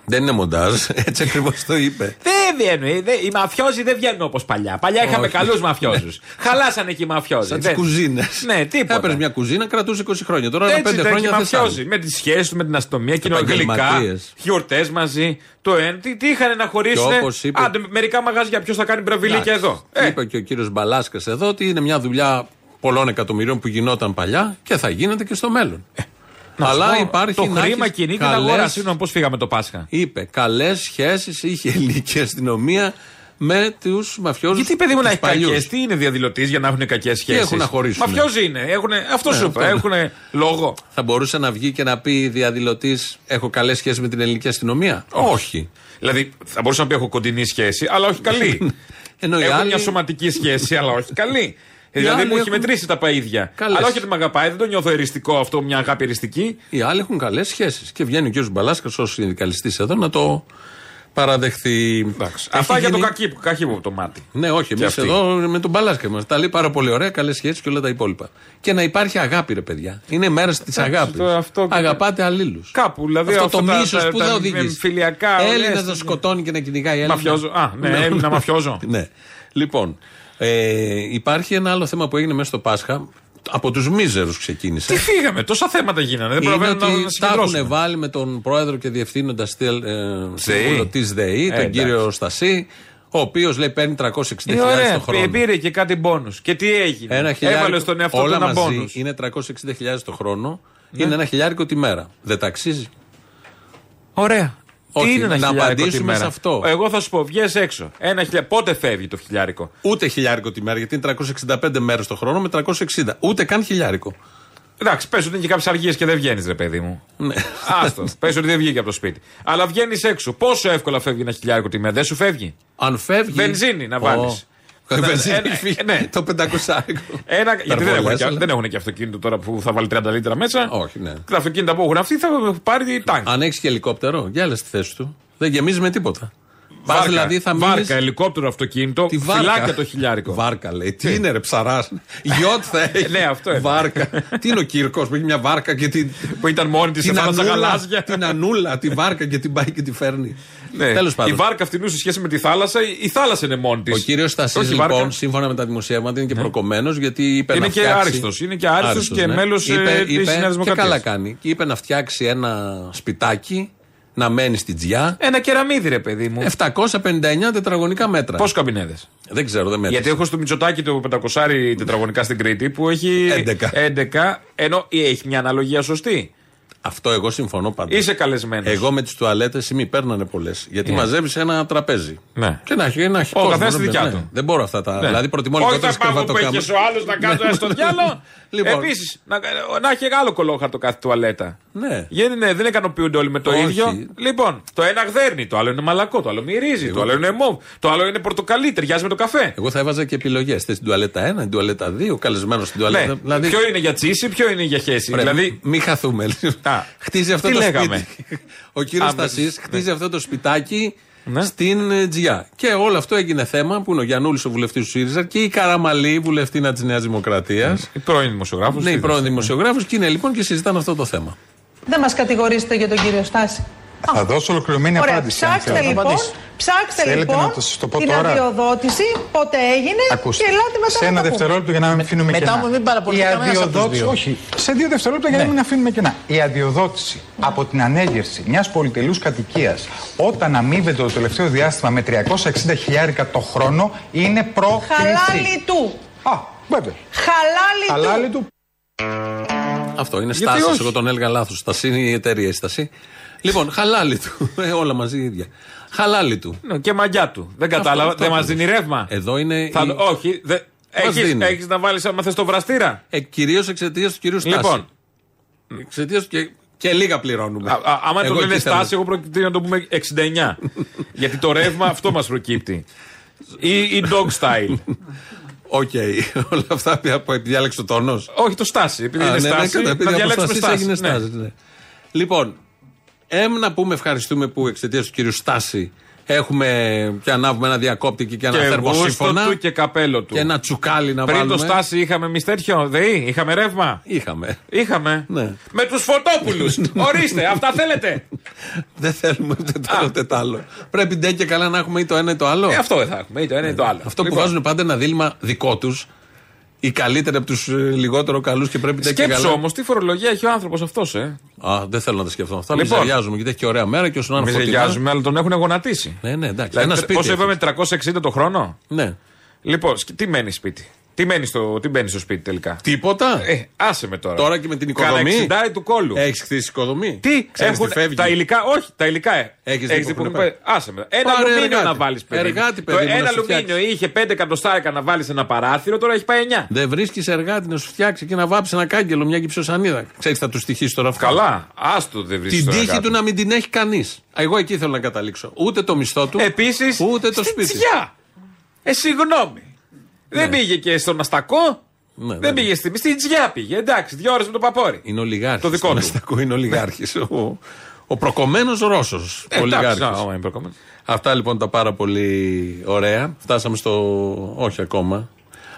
Δεν είναι μοντάζ, έτσι ακριβώς το είπε. Δεν βγαίνουν. δεν- Οι μαφιόζοι δεν βγαίνουν όπως παλιά. Παλιά είχαμε Όχι. καλούς μαφιόζους. Χαλάσανε και οι μαφιόζοι. Σαν τις Δεν- κουζίνες. Ναι, τίποτα. Έπαιρνες μια κουζίνα, κρατούσε 20 χρόνια. Τώρα Έτσι 5 ήταν και οι χρόνια θες μαφιόζοι. άλλο. Με τις σχέσεις του, με την αστυνομία, κοινωνικά, Επαγγελματίες. γιορτές μαζί. Το ένα. Τι, τι είχαν να χωρίσουν. Και όπως είπε- Άντε, μερικά μαγαζιά. Ποιος θα κάνει μπραβιλίκια Εντάξει. εδώ. Ε, Είπε και ο κύριος Μπαλάσκας εδώ ότι είναι μια δουλειά πολλών εκατομμυρίων που γινόταν παλιά και θα γίνεται και στο μέλλον. Να σου Αλλά πω, υπάρχει Το να χρήμα έχεις κινεί την καλές- αγοράς. Συγγνώμη, πώς φύγαμε το Πάσχα; Είπε καλές σχέσεις είχε η ελληνική αστυνομία με τους μαφιόζους. Γιατί παιδί μου να έχει κακέ, τι είναι διαδηλωτής για να έχουν κακές σχέσεις; έχουν να χωρίσουν. Μαφιόζοι είναι. Έχουνε, αυτό Ναι, σου είπα. αυτό. Έχουν λόγο. Θα μπορούσε να βγει και να πει διαδηλωτής: Έχω καλές σχέσεις με την ελληνική αστυνομία. Όχι. Δηλαδή, θα μπορούσα να πει έχω κοντινή σχέση, αλλά όχι καλή. Ενώ οι έχω άλλοι- μια σωματική σχέση, αλλά όχι καλή. Οι δηλαδή, άλλοι μου έχει έχουν- μετρήσει τα παίδια. Καλές. Αλλά όχι ότι με αγαπάει, δεν το νιώθω εριστικό αυτό, μια αγάπη εριστική. Οι άλλοι έχουν καλές σχέσεις. Και βγαίνει ο κ. Μπαλάσκας ως συνδικαλιστής εδώ να το παραδεχθεί. Αυτά Έχει για το γίνει- κακί, κακί μου το μάτι. Ναι, όχι. Και Εμείς αυτοί. εδώ με τον Μπαλάσκα μα τα λέει πάρα πολύ ωραία, καλές σχέσεις και όλα τα υπόλοιπα. Και να υπάρχει αγάπη, ρε παιδιά. Είναι μέρα της αγάπης. το- αυτό- Αγαπάτε αλλήλους. Κάπου, δηλαδή Αυτό αυτά το τα- μίσος τα- που τα δεν οδηγεί. εμφυλιακά, Έλληνας ωραίες, να σκοτώνει και να κυνηγάει Έλληνα. Μαφιόζο. Α, ναι, Έλληνα μαφιόζο. ναι. Λοιπόν, ε, υπάρχει ένα άλλο θέμα που έγινε μέσα στο Πάσχα. Από τους μίζερους ξεκίνησε. Τι φύγαμε, τόσα θέματα γίνανε. Δεν Είναι προλαβαίνω να, ότι να τα έχουν συγκεντρώσουμε. βάλει με τον πρόεδρο και διευθύνοντα ΔΕΗ. της ΔΕΗ, Ε, τον εντάξει. κύριο Στασί, ο οποίος λέει παίρνει 360.000 Ε, το ωραία, χρόνο. πή- πήρε και κάτι μπόνους. Και τι έγινε; Ένα χιλιάρικο, Έβαλε στον εαυτό του όλα ένα μαζί μπόνους. είναι 360.000 το χρόνο. Ναι. Είναι ένα χιλιάρικο τη μέρα. Δεν τα αξίζει. Ωραία. Όχι, τι είναι ένα να χιλιάρικο τη απαντήσουμε μέρα; σε αυτό. Εγώ θα σου πω, βγες έξω. Ένα χιλιά... Πότε φεύγει το χιλιάρικο; Ούτε χιλιάρικο τη μέρα, γιατί είναι 365 μέρες το χρόνο με 360. Ούτε καν χιλιάρικο. Εντάξει, πες ότι είναι και κάποιες αργίες και δεν βγαίνεις, ρε παιδί μου. Ναι. Άστο. πες ότι δεν βγήκε από το σπίτι. Αλλά βγαίνεις έξω. Πόσο εύκολα φεύγει ένα χιλιάρικο τη μέρα; Δεν σου φεύγει; Αν φεύγει. Βενζίνη να βάλεις. Ω. Βενζίνη Ένα- έχει φύγει. ναι. Το 500. Ένα, γιατί δεν έχουν, Υπερβολές, και, αλλά- δεν έχουν και αυτοκίνητο τώρα που θα βάλει 30 λίτρα μέσα. Όχι, ναι. Και τα αυτοκίνητα που έχουν αυτοί θα πάρει τάγκ. Αν έχεις και ελικόπτερο, για άλλε τη θέση του. Δεν γεμίζεις με τίποτα. Πας Βάρκα, δηλαδή θα βάρκα, μείνεις- ελικόπτερο, αυτοκίνητο, Τη βάρκα. φυλάκια το χιλιάρικο. Βάρκα λέει. Τι είναι ρε ψαράς. Γιώτ θα έχει. Ναι, αυτό είναι. Βάρκα. Τι είναι ο Κύρκος που έχει μια βάρκα και την. Που ήταν μόνη της σε θάλασσα ανούλα, γαλάζια. την ανούλα, τη βάρκα και την πάει και τη φέρνει. Ναι. Τέλος πάντων. Η βάρκα αυτήν σε σχέση με τη θάλασσα, η- η θάλασσα είναι μόνη της. Ο κύριος Στασί, λοιπόν, σύμφωνα με τα δημοσιεύματα, είναι και προκομμένος γιατί είπε Είναι να και φτιάξει. άριστος. Είναι και άριστος και μέλος, ε, Είπε- της είπε- Νέας Και Δημοκρατίας. καλά κάνει. Και είπε να φτιάξει ένα σπιτάκι να μένει στην Τζιά. Ένα κεραμίδι, ρε παιδί μου. 759 τετραγωνικά μέτρα. Πόσου καμπινέδες; Δεν ξέρω, δεν μέτρησα. Γιατί έχω στο Μητσοτάκι το 500 τετραγωνικά στην Κρήτη που έχει 11. 11 ενώ έχει μια αναλογία σωστή. Αυτό εγώ συμφωνώ πάντα. Είσαι καλεσμένος. Εγώ με τις τουαλέτες ή μη παίρνανε πολλές. Γιατί Ναι. μαζεύει ένα τραπέζι. Ναι. Και να έχει ένα Ο κόσμο, καθένας δεν τη δικιά μπαίνει. του. Ναι. Δεν μπορώ αυτά τα. Ναι. Δηλαδή προτιμώ Όχι λιγότερε τα πάγου που έχεις και ο άλλος να κάτω στο διάλογο. Λοιπόν. Επίσης, να, να έχει άλλο κολόχαρτο κάθε τουαλέτα. Ναι. Γίνει, ναι, δεν ικανοποιούνται όλοι με το Όχι. ίδιο. Λοιπόν, το ένα γδέρνει, το άλλο είναι μαλακό, το άλλο μυρίζει, το άλλο είναι μοβ, το άλλο είναι πορτοκαλί, ταιριάζει με το καφέ. Εγώ θα έβαζα και επιλογές. Θες την τουαλέτα 1, την τουαλέτα 2, καλεσμένος στην τουαλέτα. Ναι. Ποιο είναι για τσίση, ποιο είναι για χέση. Πρέπει, Δηλαδή, Μην χαθούμε. χτίζει αυτό τι το λέγαμε; σπίτι. Ο κύριος Α, Στασί ναι. χτίζει αυτό το σπιτάκι στην ε, Τζιά. Και όλο αυτό έγινε θέμα που είναι ο Γιανούλης, ο βουλευτής του ΣΥΡΙΖΑ και η Καραμαλή, βουλευτήνα της Νέας Δημοκρατίας. Η πρώην δημοσιογράφο. Ναι, η πρώην δημοσιογράφο και είναι λοιπόν και συζητάνε αυτό το θέμα. Δεν μας κατηγορήσετε για τον κύριο Στάση. Θα δώσω ολοκληρωμένη Ωραία, απάντηση. αν ψάξτε θέλετε. λοιπόν, ψάξτε Θέλετε λοιπόν να το σας το πω την τώρα; αδειοδότηση, πότε έγινε Ακούστε. και ελάτε μετά σε ένα να τα πούμε. δευτερόλεπτο για να μην αφήνουμε μετά κενά. μου μην παραπονηθεί Η κανένας από τους αδειοδότηση, δύο. όχι, σε δύο δευτερόλεπτα για να μην αφήνουμε κενά. Η αδειοδότηση από την ανέγερση μιας πολυτελούς κατοικίας όταν αμείβεται το τελευταίο διάστημα με 360 χιλιάρικα το χρόνο είναι προκλητή. Χαλάλι του. Α, βέβαια. Χαλάλι, Χαλάλι του. Αυτό είναι Γιατί στάσης. όχι; Εγώ τον έλεγα λάθος. Στάση είναι η εταιρεία η Στάση. Λοιπόν, χαλάλι του. Ε, όλα μαζί ίδια. Χαλάλι του. Ναι, και μαγιά του. Δεν κατάλαβα. αυτό Δεν μας ακριβώς. δίνει ρεύμα. Εδώ είναι. Θα- η- Όχι. Δε... Μας Έχεις, δίνει. έχεις να βάλεις άμα θες το βραστήρα. Ε, Κυρίως εξαιτίας του κυρίου Στάση. Λοιπόν. Εξαιτίας και, και λίγα πληρώνουμε. Α, α, άμα Εγώ το λένε εκεί θέλω. στάση, εγώ προκειμένου να το πούμε 69. Γιατί το ρεύμα αυτό μας προκύπτει. Ή, ή dog style. Οκ. Όλα αυτά από επειδή διάλεξε ο τόνος. Όχι, το Στάση. Επειδή είναι Στάση, ναι, να διαλέξουμε Στάση. Έγινε Ναι. στάση ναι. Λοιπόν, εμ να πούμε ευχαριστούμε που εξαιτίας του κύριου Στάση έχουμε και ανάβουμε ένα διακόπτη και, και ένα Και θερμοσύφωνα. γούστο του και καπέλο του. Και ένα τσουκάλι να Πριν βάλουμε. το Στάση είχαμε εμείς τέτοιο, ΔΕΗ, είχαμε ρεύμα; Είχαμε. Είχαμε. Ναι. Με τους Φωτόπουλους. Ορίστε, αυτά θέλετε; Δεν θέλουμε ούτε το ένα ούτε το άλλο. Πρέπει ντε και καλά να έχουμε ή το ένα ή το άλλο. Ε, αυτό δεν θα έχουμε, ή το ένα ή το άλλο. Αυτό που Λοιπόν. βάζουν πάντα ένα δίλημα δικό τους. Οι καλύτεροι από τους λιγότερο καλούς και πρέπει ντε και Σκέψου καλά. όμως τι φορολογία έχει ο άνθρωπος αυτός, ε. Α, δεν θέλω να τα σκεφτώ αυτά. Λοιπόν. Λοιπόν. Μιζαριάζουμε γιατί έχει και ωραία μέρα και όσον Μην είναι φωτεινά. ζεγιάζουμε, αλλά τον έχουν γονατίσει. Ναι, ναι, εντάξει. Δηλαδή, ένα σπίτι. Πόσο έχει. είπαμε, 360 το χρόνο; Ναι. Λοιπόν, σκ- τι μένει σπίτι; Τι μένει στο, τι μπαίνει στο σπίτι τελικά; Τίποτα. Ε, άσε με τώρα. Τώρα και με την οικοδομή. Κάνα 60 του κόλου. Έχεις χτίσει οικοδομή. Τι, Ξέρεις έχουν τι φεύγει. τα υλικά, όχι, τα υλικά. Ε. Έχεις Έχεις δει που δει έχουν που- Άσε με. Ένα Πάρε αλουμίνιο εργάτη. να βάλεις παιδί. Εργάτη, Το παιδί μου, να ένα σου αλουμίνιο είχε 5 εκατοστάρικα να βάλεις ένα παράθυρο, τώρα έχει πάει 9. Δεν βρίσκεις εργάτη να σου φτιάξει και να βάψει ένα κάγκελο, μια κυψοσανίδα. Ξέρεις, θα του στοιχήσει τώρα αυτό. Καλά, άστο δεν βρίσκεις. Την τύχη του να μην την έχει κανείς. Εγώ εκεί θέλω να καταλήξω. Ούτε το μισθό του. Επίσης, ούτε το σπίτι. Τσιά. Ε, συγγνώμη. Δεν πήγε και στον Αστακό. Ναι, δεν πήγε στη. Στην Τζιά πήγε. Εντάξει, δύο ώρες με το παπόρι. Είναι ολιγάρχη. Το δικό του. Αστακό είναι ολιγάρχη. ο ο προκομμένος Ρώσος. Ε, εντάξει, Ολιγάρχη. άμα είναι προκομμένος. Αυτά λοιπόν τα πάρα πολύ ωραία. Φτάσαμε στο. Όχι ακόμα.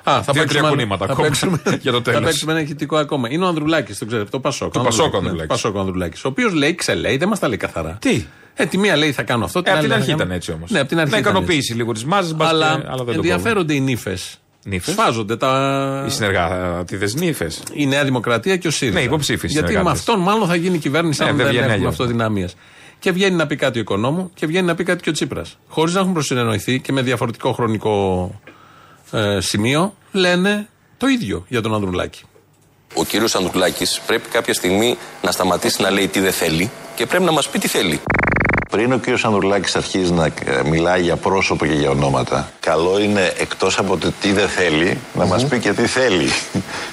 Α, θα Δύο-τρία παίξουμε, κουνήματα θα ακόμα παίξουμε, για το θα τέλος. παίξουμε ένα ηχητικό ακόμα. Είναι ο Ανδρουλάκης, το ξέρετε, το Πασόκ. Το Ο Πασόκ ο Ανδρουλάκης, Ανδρουλάκης. Ναι, Πασόκ ο Ανδρουλάκης. Ο οποίος λέει, ξελέει, δεν μας τα λέει καθαρά. Τι; Ε, τη μία λέει θα κάνω αυτό. Ε, από άλλη την λέει, αρχή θα κάνω- ήταν έτσι όμως. Ναι, από την αρχή. Να ήταν ικανοποιήσει έτσι. λίγο τις μάζες, Αλλά, αλλά δεν το ενδιαφέρονται οι νύφες. Νύφες; Σφάζονται τα. Οι συνεργάτε νύφες; Η Νέα Δημοκρατία και ο ΣΥΡΙΖΑ. Ναι, υποψήφιοι Γιατί με συνεργάτες. αυτόν μάλλον θα γίνει η κυβέρνηση Ναι, αν δεν δεν, βγαίνει έχουμε αλλιώς. αυτοδυναμία. Και βγαίνει να πει κάτι ο Οικονόμου και βγαίνει να πει κάτι και ο Τσίπρας. Χωρίς να έχουν προσυνεννοηθεί και με διαφορετικό χρονικό ε, σημείο, λένε το ίδιο για τον Ανδρουλάκη. Ο κύριος Ανδρουλάκης πρέπει κάποια στιγμή να σταματήσει να λέει τι δεν θέλει και πρέπει να μας πει τι θέλει. Πριν ο κ. Ανδρουλάκης αρχίζει να ε, μιλάει για πρόσωπο και για ονόματα, καλό είναι εκτός από το τι δεν θέλει, να μας πει και τι θέλει.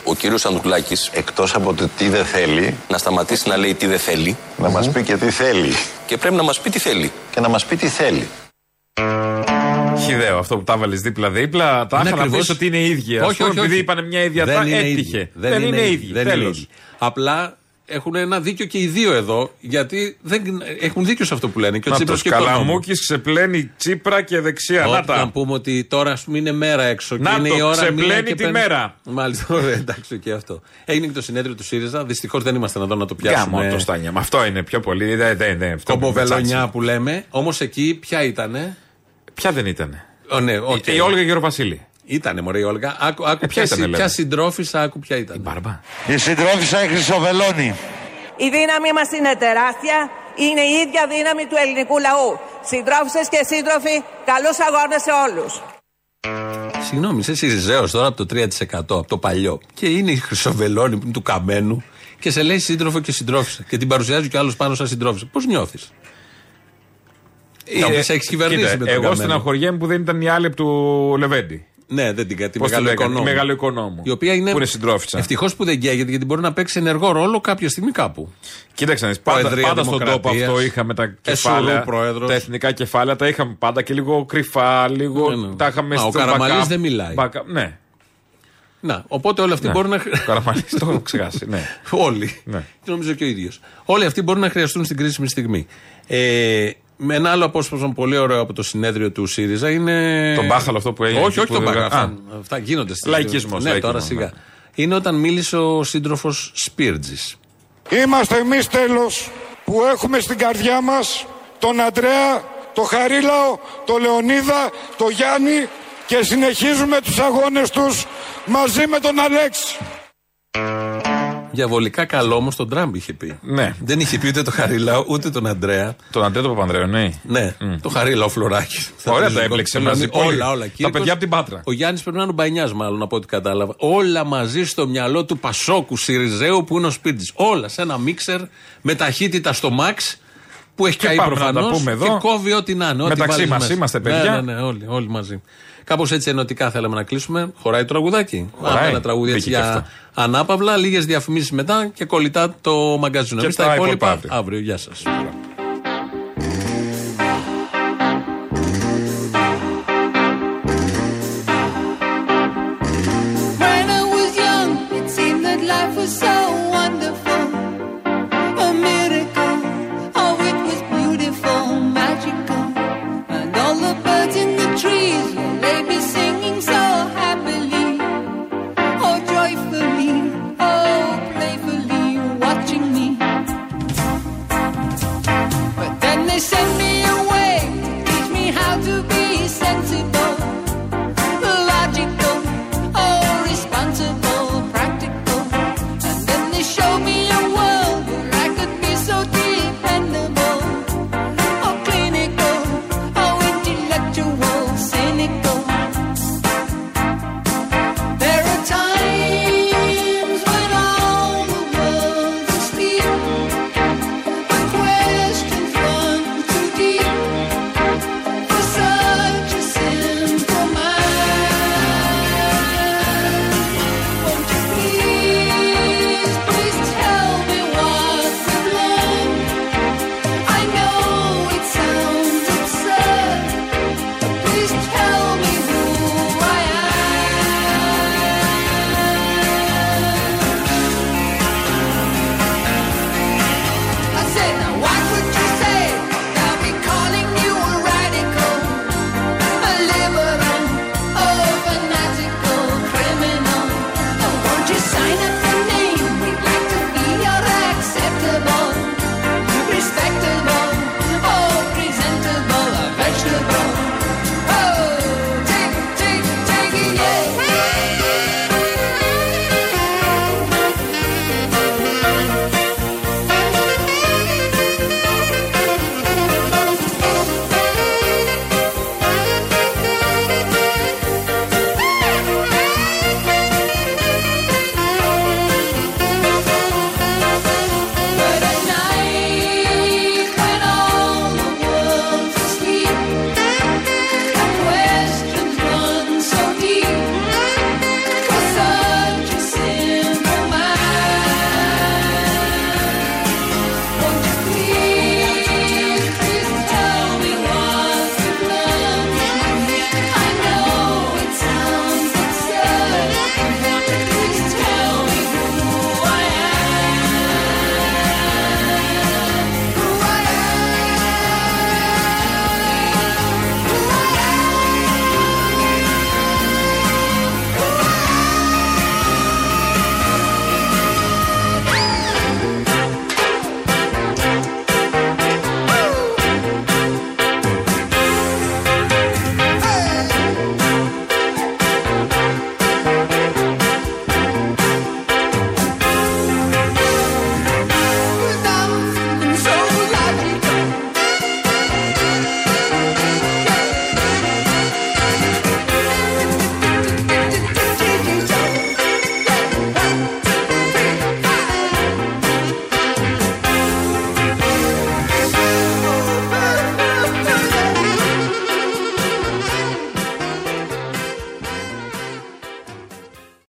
Ο κύριος Ανδρουλάκης Εκτός από το τι δεν θέλει, να σταματήσει να λέει τι δεν θέλει να μας πει και τι θέλει. και πρέπει να μας πει τι θέλει. Και να μας πει τι θέλει. Χιδαίο αυτό που τα βάλει δίπλα-δίπλα. Τα Είναι είχα να ακριβώς- πεις ότι είναι ίδια. Όχι, Ας πούμε, όχι, Επειδή όχι. είπαν μια ίδια Δεν τα είναι έτυχε. ίδιοι. Δεν, είναι ίδιοι. Δεν είναι Τέλος. ίδιοι. Απλά έχουν ένα δίκιο και οι δύο εδώ, γιατί δεν, έχουν δίκιο σε αυτό που λένε. Και ο Να Τσίπρας το και ο Οικονόμου. Καλαμούκης ξεπλένει Τσίπρα και δεξιά. Να Όταν τα. πούμε ότι τώρα ας πούμε είναι μέρα έξω Να και είναι το, η ώρα ξεπλένει μία και τη πέντε- μέρα. Μάλιστα, ωραία, εντάξει και αυτό. Έγινε και το συνέδριο του ΣΥΡΙΖΑ. Δυστυχώς δεν είμαστε εδώ να το πιάσουμε. Γάμο το στάνια. Με αυτό είναι πιο πολύ. Δεν, δεν, δεν, αυτό που Κομποβελονιά τσάτσι. που λέμε. Όμως εκεί ποια ήτανε; Ποια δεν ήταν. Ο, ναι, οκ. Η Όλγα Γεροβασίλη. Ήτανε μωρέ η Όλγα. Άκου, άκου Ε, ποια ποια, ήτανε, συ- λέμε. ποια συντρόφισσα, άκου ποια ήταν. Η Μπάρμπα. Η συντρόφισσα η Χρυσοβελώνη. Η δύναμη μας είναι τεράστια. Είναι η ίδια δύναμη του ελληνικού λαού. Συντρόφισσες και σύντροφοι, καλούς αγώνες σε όλους. Συγγνώμη, είσαι Σιριζέο τώρα από το 3% από το παλιό. Και είναι η Χρυσοβελόνη που είναι του καμένου και σε λέει σύντροφο και συντρόφισσα. Και την παρουσιάζει κι άλλος πάνω σαν συντρόφισσα. Πώς νιώθεις; Να μου πεις, έχεις κυβερνήσει Ε, κοίτα, με τον Εγώ Καμένο. στεναχωριέμαι που δεν ήταν η άλλη από του Λεβέντη. Ναι, δεν την κάτι. Πώς τη Μεγάλο λέγανε, οικονόμου. η μεγάλο οικονόμου. Η οποία είναι. Που είναι συντρόφισσα. Ευτυχώς που δεν καίγεται γιατί μπορεί να παίξει ενεργό ρόλο κάποια στιγμή κάπου. Κοίταξε να δεις, πάντα, Προεδρία πάντα στον τόπο Δημοκρατίας. αυτό είχαμε τα Εσουρού κεφάλαια. πρόεδρος. Τα εθνικά κεφάλαια τα είχαμε πάντα και λίγο κρυφά, λίγο. Τα είχαμε Μα, ο στο Καραμαλής backup. δεν μιλάει. Backup, Ναι. Να, οπότε όλοι αυτοί Ναι. μπορούν να. Ο Καραμαλής το έχω ξεχάσει. Ναι. Όλοι. Ναι. Και νομίζω και ο ίδιος. Όλοι αυτοί μπορούν να χρειαστούν στην κρίσιμη στιγμή. Ε, με ένα άλλο απόσπασμα πολύ ωραίο από το συνέδριο του ΣΥΡΙΖΑ είναι. Τον μπάχαλο αυτό που έγινε Όχι, εκεί όχι που τον δεν- μπάχαλο. Α. Αυτά, αυτά γίνονται στη Λαϊκισμός, Ναι, λαϊκισμός, τώρα σιγά. ναι. Είναι όταν μίλησε ο σύντροφος Σπίρτζης. Είμαστε εμείς τέλος που έχουμε στην καρδιά μας τον Αντρέα, τον Χαρίλαο, τον Λεωνίδα, τον Γιάννη και συνεχίζουμε τους αγώνες τους μαζί με τον Αλέξη. Διαβολικά καλό όμως τον Τραμπ είχε πει. Ναι. Δεν είχε πει ούτε τον Χαρίλαο ούτε τον Αντρέα. Τον Αντρέα τον Παπανδρέο, ναι. Ναι, το Χαρίλαο Φλωράκι. Ωραία τα έπλεξε μαζί. πολύ. Όλα, όλα. Τα Κύριος- παιδιά από την Πάτρα. Ο Γιάννης πρέπει να είναι ο Μπανιάς, μάλλον από ό,τι κατάλαβα. Όλα μαζί στο μυαλό του Πασόκου Σιριζέου που είναι ο σπίτι. Όλα σε ένα μίξερ με ταχύτητα στο max που έχει Και καεί πάμε να τα προφανώς. πούμε εδώ. Και κόβει ό,τι να είναι. ό,τι Μεταξύ βάλεις μας μέσα. είμαστε, παιδιά. Ναι, ναι, ναι, όλοι, όλοι μαζί. Κάπως έτσι ενωτικά θέλαμε να κλείσουμε. Χωράει το τραγουδάκι. Χωράει. Πάμε ένα τραγούδι έτσι Μπήκε και για ανάπαυλα, λίγες διαφημίσεις μετά και κολλητά το μαγκαζίνο. Και Εμείς τα τα υπόλοιπα υπόλοιπα αύριο. Γεια σας.